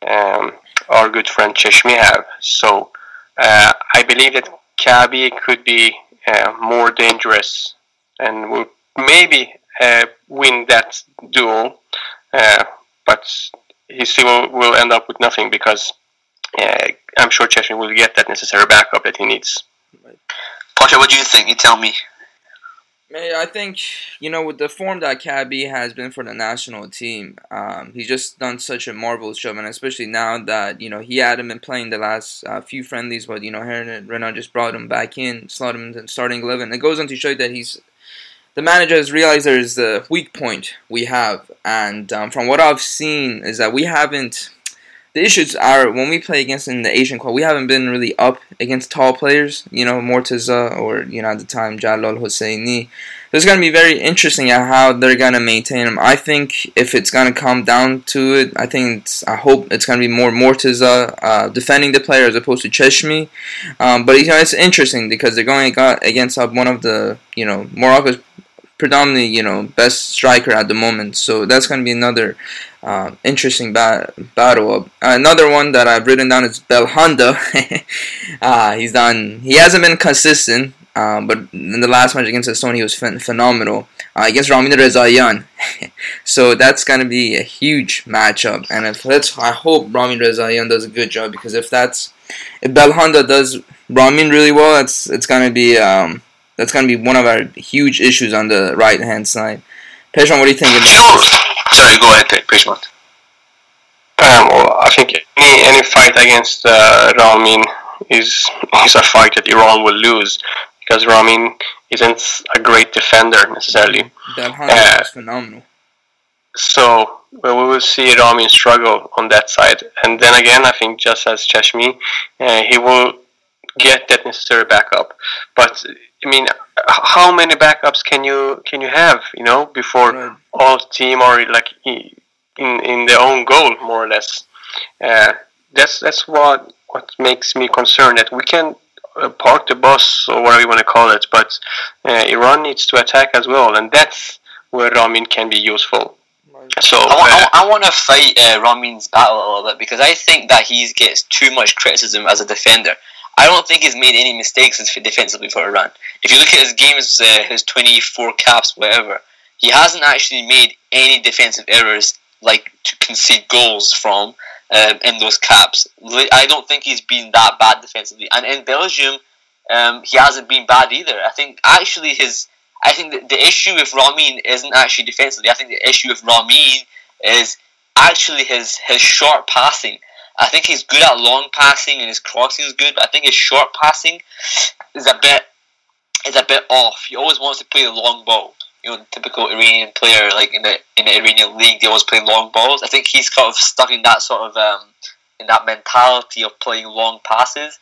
um, our good friend Cheshmi have. So uh, I believe that Kaabi could be uh, more dangerous and will maybe uh, win that duel, uh, but he still will end up with nothing because uh, I'm sure Cheshmi will get that necessary backup that he needs. Pasha, what do you think? You tell me. May I think you know with the form that Kaabi has been for the national team, um, he's just done such a marvelous job, and especially now that you know he hadn't been playing the last uh, few friendlies, but you know Hervé Renard just brought him back in, slotted him in starting eleven. It goes on to show that he's the manager has realized there's the weak point we have, and um, from what I've seen is that we haven't. The issues are when we play against in the Asian Cup, we haven't been really up against tall players, you know, Morteza or, you know, at the time, Jalal Hosseini. So it's going to be very interesting at how they're going to maintain him. I think if it's going to come down to it, I think I hope it's going to be more Morteza uh, defending the player as opposed to Cheshmi. Um, but, you know, it's interesting because they're going against uh, one of the, you know, Morocco's predominantly, you know, best striker at the moment. So that's going to be another uh, interesting ba- battle. another one that I've written down is Belhanda. <laughs> uh, he's done. He hasn't been consistent, uh, but in the last match against Estonia, he was ph- phenomenal uh, against Ramin Rezaian. so that's going to be a huge matchup. And if let's, I hope Ramin Rezaian does a good job because if that's if Belhanda does Ramin really well, it's it's going to be um, that's going to be one of our huge issues on the right hand side. Pejman, what do you think? Sure. Sorry, go ahead, Pejman. Um, well, I think any any fight against uh, Ramin is is a fight that Iran will lose because Ramin isn't a great defender necessarily. Belhanda uh, is phenomenal. So well, we will see Ramin struggle on that side, and then again, I think just as Cheshmi, uh, he will get that necessary backup. But I mean, how many backups can you can you have? You know, before right. all team are like in in their own goal, more or less. Uh, that's that's what what makes me concerned that we can uh, park the bus or whatever you want to call it, but uh, Iran needs to attack as well, and that's where Ramin can be useful. So I, I, I want to fight uh, Ramin's battle a little bit because I think that he gets too much criticism as a defender. I don't think he's made any mistakes defensively for Iran. If you look at his games, uh, his 24 caps, whatever, he hasn't actually made any defensive errors like to concede goals from um, in those caps. I don't think he's been that bad defensively. And in Belgium, um, he hasn't been bad either. I think actually his, I think the, issue with Ramin isn't actually defensively. I think the issue with Ramin is actually his his short passing. I think he's good at long passing and his crossing is good, but I think his short passing is a bit is a bit off. He always wants to play the long ball. You know, typical Iranian player like in the in the Iranian league, they always play long balls. I think he's kind of stuck in that sort of um, in that mentality of playing long passes.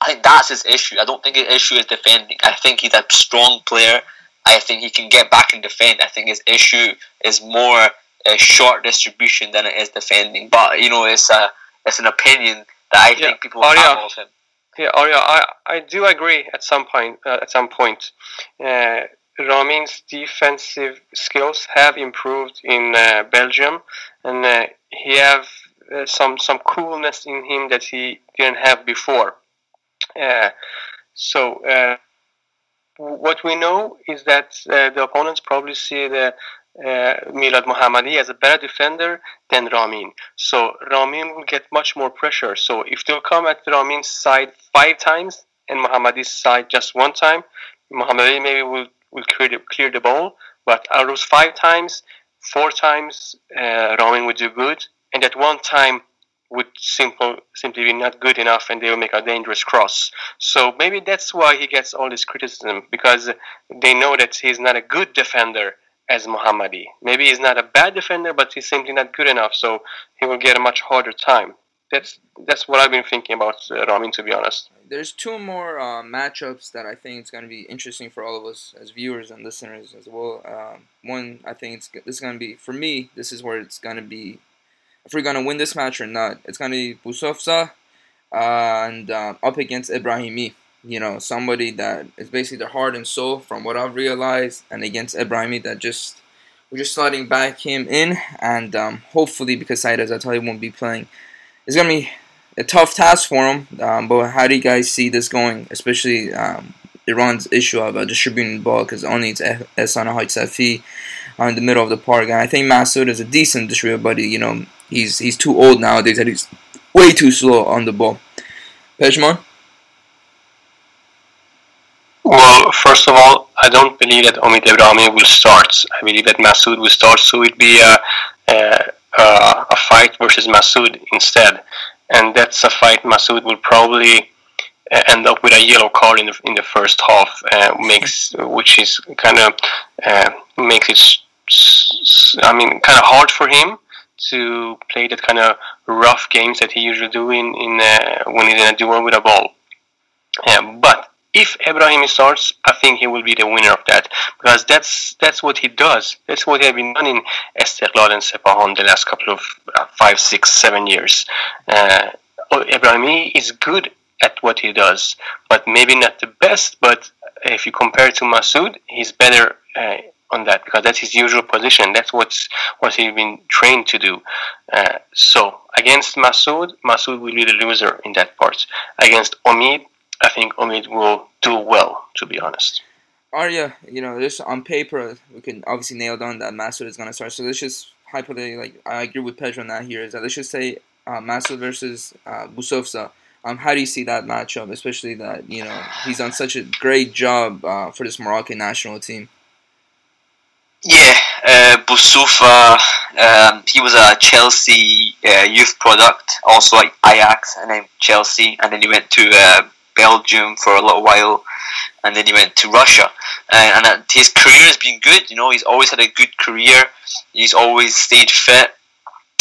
I think that's his issue. I don't think his issue is defending. I think he's a strong player. I think he can get back and defend. I think his issue is more a short distribution than it is defending. But you know, it's a it's an opinion that I yeah. think people have of him. Yeah, Arya, I, I do agree at some point. Uh, at some point, uh, Ramin's defensive skills have improved in uh, Belgium, and uh, he have uh, some some coolness in him that he didn't have before. Uh, so what we know is that the opponents probably see the uh, Milad Mohammadi as a better defender than Ramin. So Ramin will get much more pressure. So if they'll come at Ramin's side five times and Mohammadi's side just one time, Mohammadi maybe will, will clear the, clear the ball. But of five times, four times uh, Ramin would do good, and at one time would simple simply be not good enough and they will make a dangerous cross. So maybe that's why he gets all this criticism because they know that he's not a good defender as Mohammadi. Maybe he's not a bad defender, but he's simply not good enough, so he will get a much harder time. That's that's what I've been thinking about uh, Ramin, to be honest. There's two more uh, matchups that I think it's going to be interesting for all of us as viewers and listeners as well. Um, one, I think it's this is going to be for me. This is where it's going to be if we're going to win this match or not. It's going to be Boussoufa uh, and um, up against Ebrahimi you know, somebody that is basically their heart and soul from what I've realized, and against Ebrahimi that just we're just sliding back him in, and um, hopefully because Saeed tell you, won't be playing, it's gonna be a tough task for him. Um, but how do you guys see this going, especially um, Iran's issue of uh, distributing the ball because only it's Ehsan Hajsafi uh, in the middle of the park, and I think Masoud is a decent distributor, but you know he's he's too old nowadays and he's way too slow on the ball. Pejman? Well, first of all, I don't believe that Omid Ebrahimi will start. I believe that Masoud will start, so it'd be a, a, a fight versus Masoud instead. And that's a fight Masoud will probably uh, end up with a yellow card in the, in the first half, uh, makes which is kind of uh, makes it, I mean, kind of hard for him to play that kind of rough games that he usually do in, in uh, when he's in a duel with a ball. Yeah, but if Ebrahimi starts, I think he will be the winner of that because that's that's what he does. That's what he has been doing in Esteghlal and Sepahan the last couple of uh, five, six, seven years. Uh, Ebrahimi is good at what he does, but maybe not the best. But if you compare it to Masoud, he's better uh, on that because that's his usual position. That's what's what he's been trained to do. Uh, so against Masoud, Masoud will be the loser in that part. Against Omid, I think Omid will do well. To be honest. Arya, you know, just on paper, we can obviously nail down that Masoud is going to start. So let's just hypothetically, like I agree with Pedro on that here, is that let's just say uh, Masoud versus uh, Boussoufa. Um, how do you see that matchup, especially that you know he's done such a great job uh, for this Moroccan national team? Yeah, uh, Boussoufa, um, he was a Chelsea uh, youth product, also like Ajax and then Chelsea, and then he went to uh, Belgium for a little while, and then he went to Russia. and uh, his career has been good. You know, he's always had a good career. He's always stayed fit.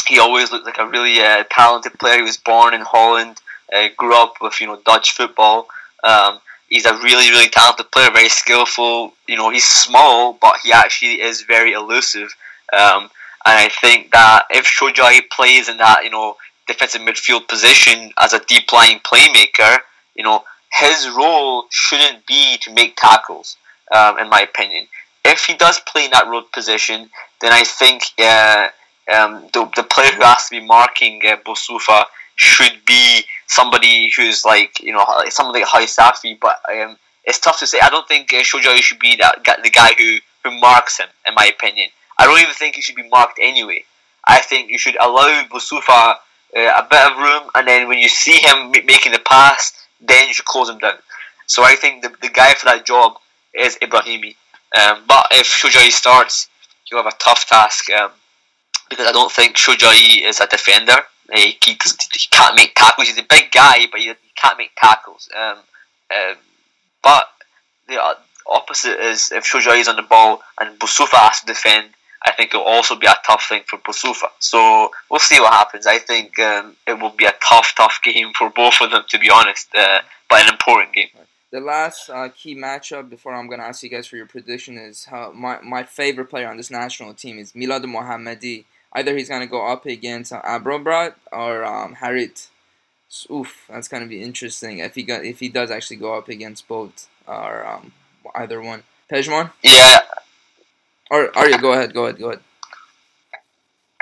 He always looked like a really uh, talented player. He was born in Holland, uh, grew up with you know Dutch football. Um, he's a really really talented player, very skillful. You know, he's small, but he actually is very elusive. Um, and I think that if Shojaei plays in that you know defensive midfield position as a deep lying playmaker, you know, his role shouldn't be to make tackles, um, in my opinion. If he does play in that road position, then I think uh, um, the, the player who has to be marking uh, Boussoufa should be somebody who's like, you know, somebody like Hajsafi, but um, it's tough to say. I don't think uh, should be that the guy who, who marks him, in my opinion. I don't even think he should be marked anyway. I think you should allow Boussoufa uh, a bit of room, and then when you see him making the pass, then you should close him down. So I think the, the guy for that job is Ebrahimi. Um, but if Shojaei starts, he'll have a tough task um, because I don't think Shojaei is a defender. He, he, he, can't make tackles. He's a big guy, but he, he can't make tackles. Um, um but the opposite is if Shojaei is on the ball and Boussoufa has to defend, I think it will also be a tough thing for Boussoufa. So we'll see what happens. I think um, it will be a tough, tough game for both of them, to be honest, uh, but an important game. The last uh, key matchup before I'm going to ask you guys for your prediction is how my, my favorite player on this national team is Milad Mohammadi. Either he's going to go up against uh, Amrabat or um, Harit. Oof, that's going to be interesting if he got if he does actually go up against both or um, either one. Pejman? Yeah, or Arya, go ahead, go ahead, go ahead.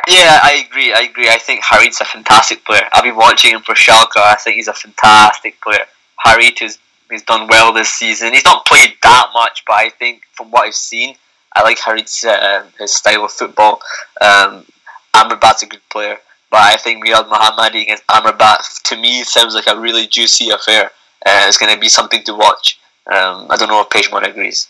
Yeah, I agree. I agree. I think Harit's a fantastic player. I've been watching him for Schalke. I think he's a fantastic player. Harit has he's done well this season. He's not played that much, but I think from what I've seen, I like Harit's uh, his style of football. Um, Amrabat's a good player, but I think Riyad Mohammadi against Amrabat to me sounds like a really juicy affair. Uh, it's going to be something to watch. Um, I don't know if Pejman agrees.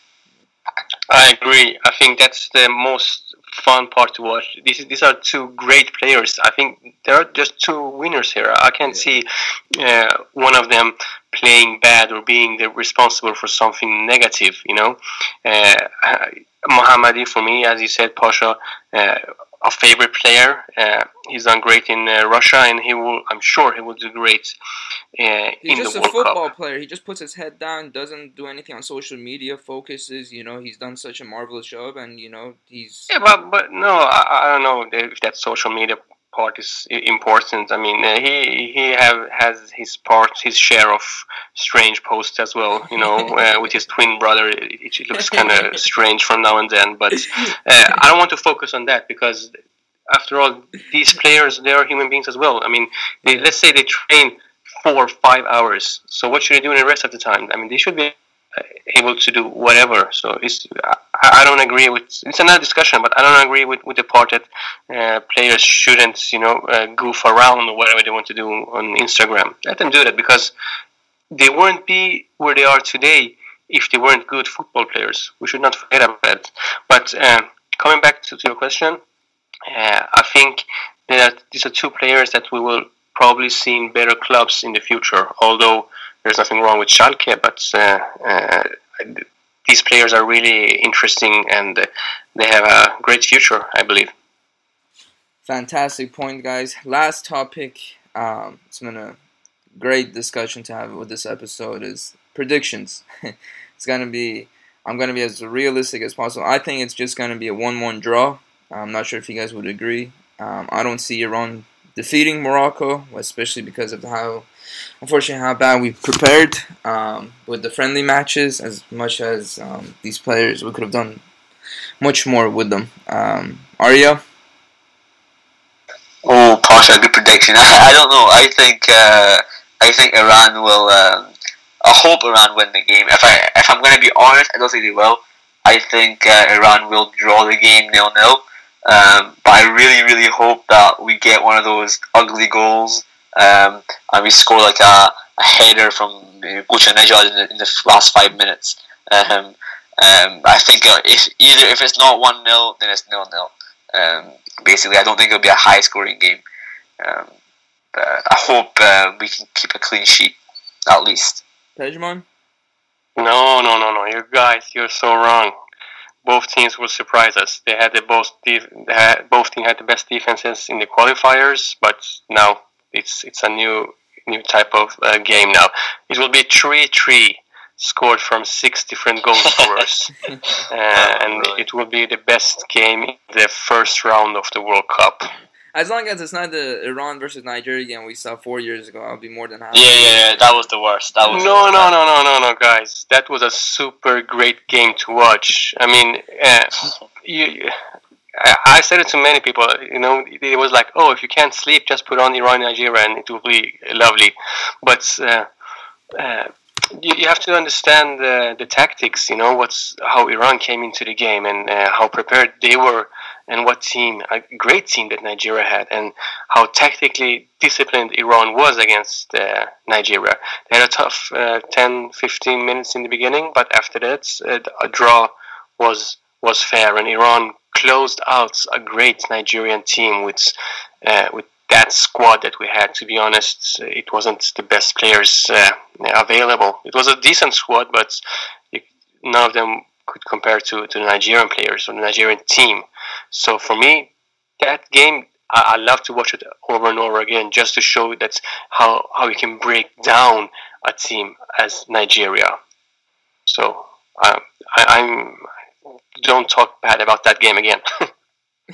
I agree. I think that's the most fun part to watch. These these are two great players. I think there are just two winners here. I can't yeah. see uh, one of them playing bad or being the responsible for something negative. You know, uh, Mohammadi for me, as you said, Pasha. Uh, a favorite player. Uh, he's done great in uh, Russia, and he will. I'm sure he will do great uh, he's in just a football player. He just puts his head down, doesn't do anything on social media, focuses. You know, he's done such a marvelous job, and you know, he's Yeah, but but no, I, I don't know if that social media part is important. I mean, uh, he he have has his part, his share of strange posts as well. You know, <laughs> uh, with his twin brother, it, it looks kind of <laughs> strange from now and then. But uh, I don't want to focus on that because, after all, these players they are human beings as well. I mean, they, let's say they train four or five hours. So what should they do in the rest of the time? I mean, they should be able to do whatever. So it's I, I don't agree with it's another discussion, but I don't agree with, with the part that uh, players shouldn't you know uh, goof around or whatever they want to do on Instagram. Let them do that because they wouldn't be where they are today if they weren't good football players. We should not forget about that. But uh, coming back to, to your question, uh, I think that these are two players that we will probably see in better clubs in the future. Although there's nothing wrong with Schalke, but uh, uh, these players are really interesting and uh, they have a great future, I believe. fantastic point, guys. Last topic. Um, it's been a great discussion to have with this episode is predictions. <laughs> it's gonna be. I'm gonna be as realistic as possible. I think it's just gonna be a one-one draw. I'm not sure if you guys would agree. Um, I don't see Iran defeating Morocco, especially because of how, unfortunately, how bad we prepared um, with the friendly matches. As much as um, these players, we could have done much more with them. Um, Arya. Oh, Pasha, good prediction. I, <laughs> I don't know. I think uh, I think Iran will. Um, I hope Iran win the game. If I if I'm to be honest, I don't think they will. I think uh, Iran will draw the game nil nil. Um, but I really, really hope that we get one of those ugly goals um, and we score like a, a header from uh, Ghoochannejhad in the, in the last five minutes. Um, um, I think uh, if either if it's not one 0 then it's nil nil. Um, basically, I don't think it'll be a high scoring game. Um, but I hope uh, we can keep a clean sheet at least. Pejman? No, no, no, no. You guys, you're so wrong. Both teams will surprise us. They had the both def- they had, both teams had the best defenses in the qualifiers, but now it's it's a new new type of uh, game now. It will be three three scored from six different goal <laughs> scorers, <laughs> uh, and it will be the best game in the first round of the World Cup. As long as it's not the Iran versus Nigeria game we saw four years ago, I'll be more than happy. Yeah, yeah, yeah. That was the worst. That was no, no, no, no, no, no, guys. That was a super great game to watch. I mean, uh, <laughs> you. I, said it to many people. You know, it was like, oh, if you can't sleep, just put on Iran Nigeria, and it will be lovely. But uh, uh, you, you have to understand the, the tactics. You know, what's how Iran came into the game and uh, how prepared they were and what team, a great team that Nigeria had, and how tactically disciplined Iran was against uh, Nigeria. They had a tough uh, 10, 15 minutes in the beginning, but after that, uh, a draw was was fair, and Iran closed out a great Nigerian team with uh, with that squad that we had. To be honest, it wasn't the best players uh, available. It was a decent squad, but none of them could compare to, to the Nigerian players or the Nigerian team. So for me, that game, I, love to watch it over and over again just to show that how, how you can break down a team as Nigeria. So um, I, I'm don't talk bad about that game again.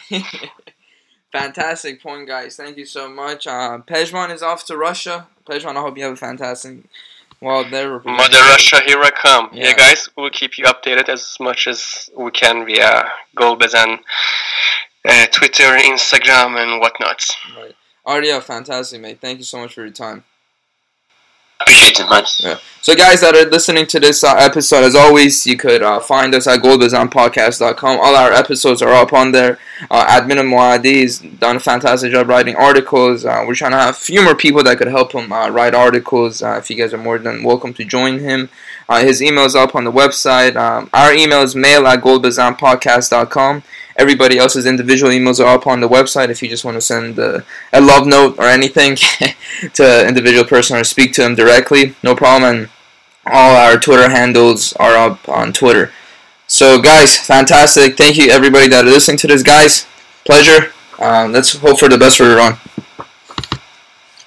<laughs> fantastic point, guys. Thank you so much. Uh, Pejman is off to Russia. Pejman, I hope you have a fantastic well, there. Mother Russia, here I come. Yeah. yeah. guys, we'll keep you updated as much as we can via Golbazan, uh, Twitter, Instagram, and whatnot. Right. Arya, fantastic, mate. Thank you so much for your time. Appreciate it, man. Yeah. So, guys that are listening to this uh, episode, as always, you could uh, find us at golbazanpodcast.com. All our episodes are up on there. Uh, Admin Moadi has done a fantastic job writing articles. Uh, we're trying to have a few more people that could help him uh, write articles. Uh, if you guys are more than welcome to join him. Uh, his email is up on the website. Um, our email is mail at golbazanpodcast.com. Everybody else's individual emails are up on the website if you just want to send a, love note or anything <laughs> to an individual person or speak to them directly. No problem. And all our Twitter handles are up on Twitter. So, guys, fantastic. Thank you, everybody that are listening to this. Guys, pleasure. Uh, let's hope for the best for Iran.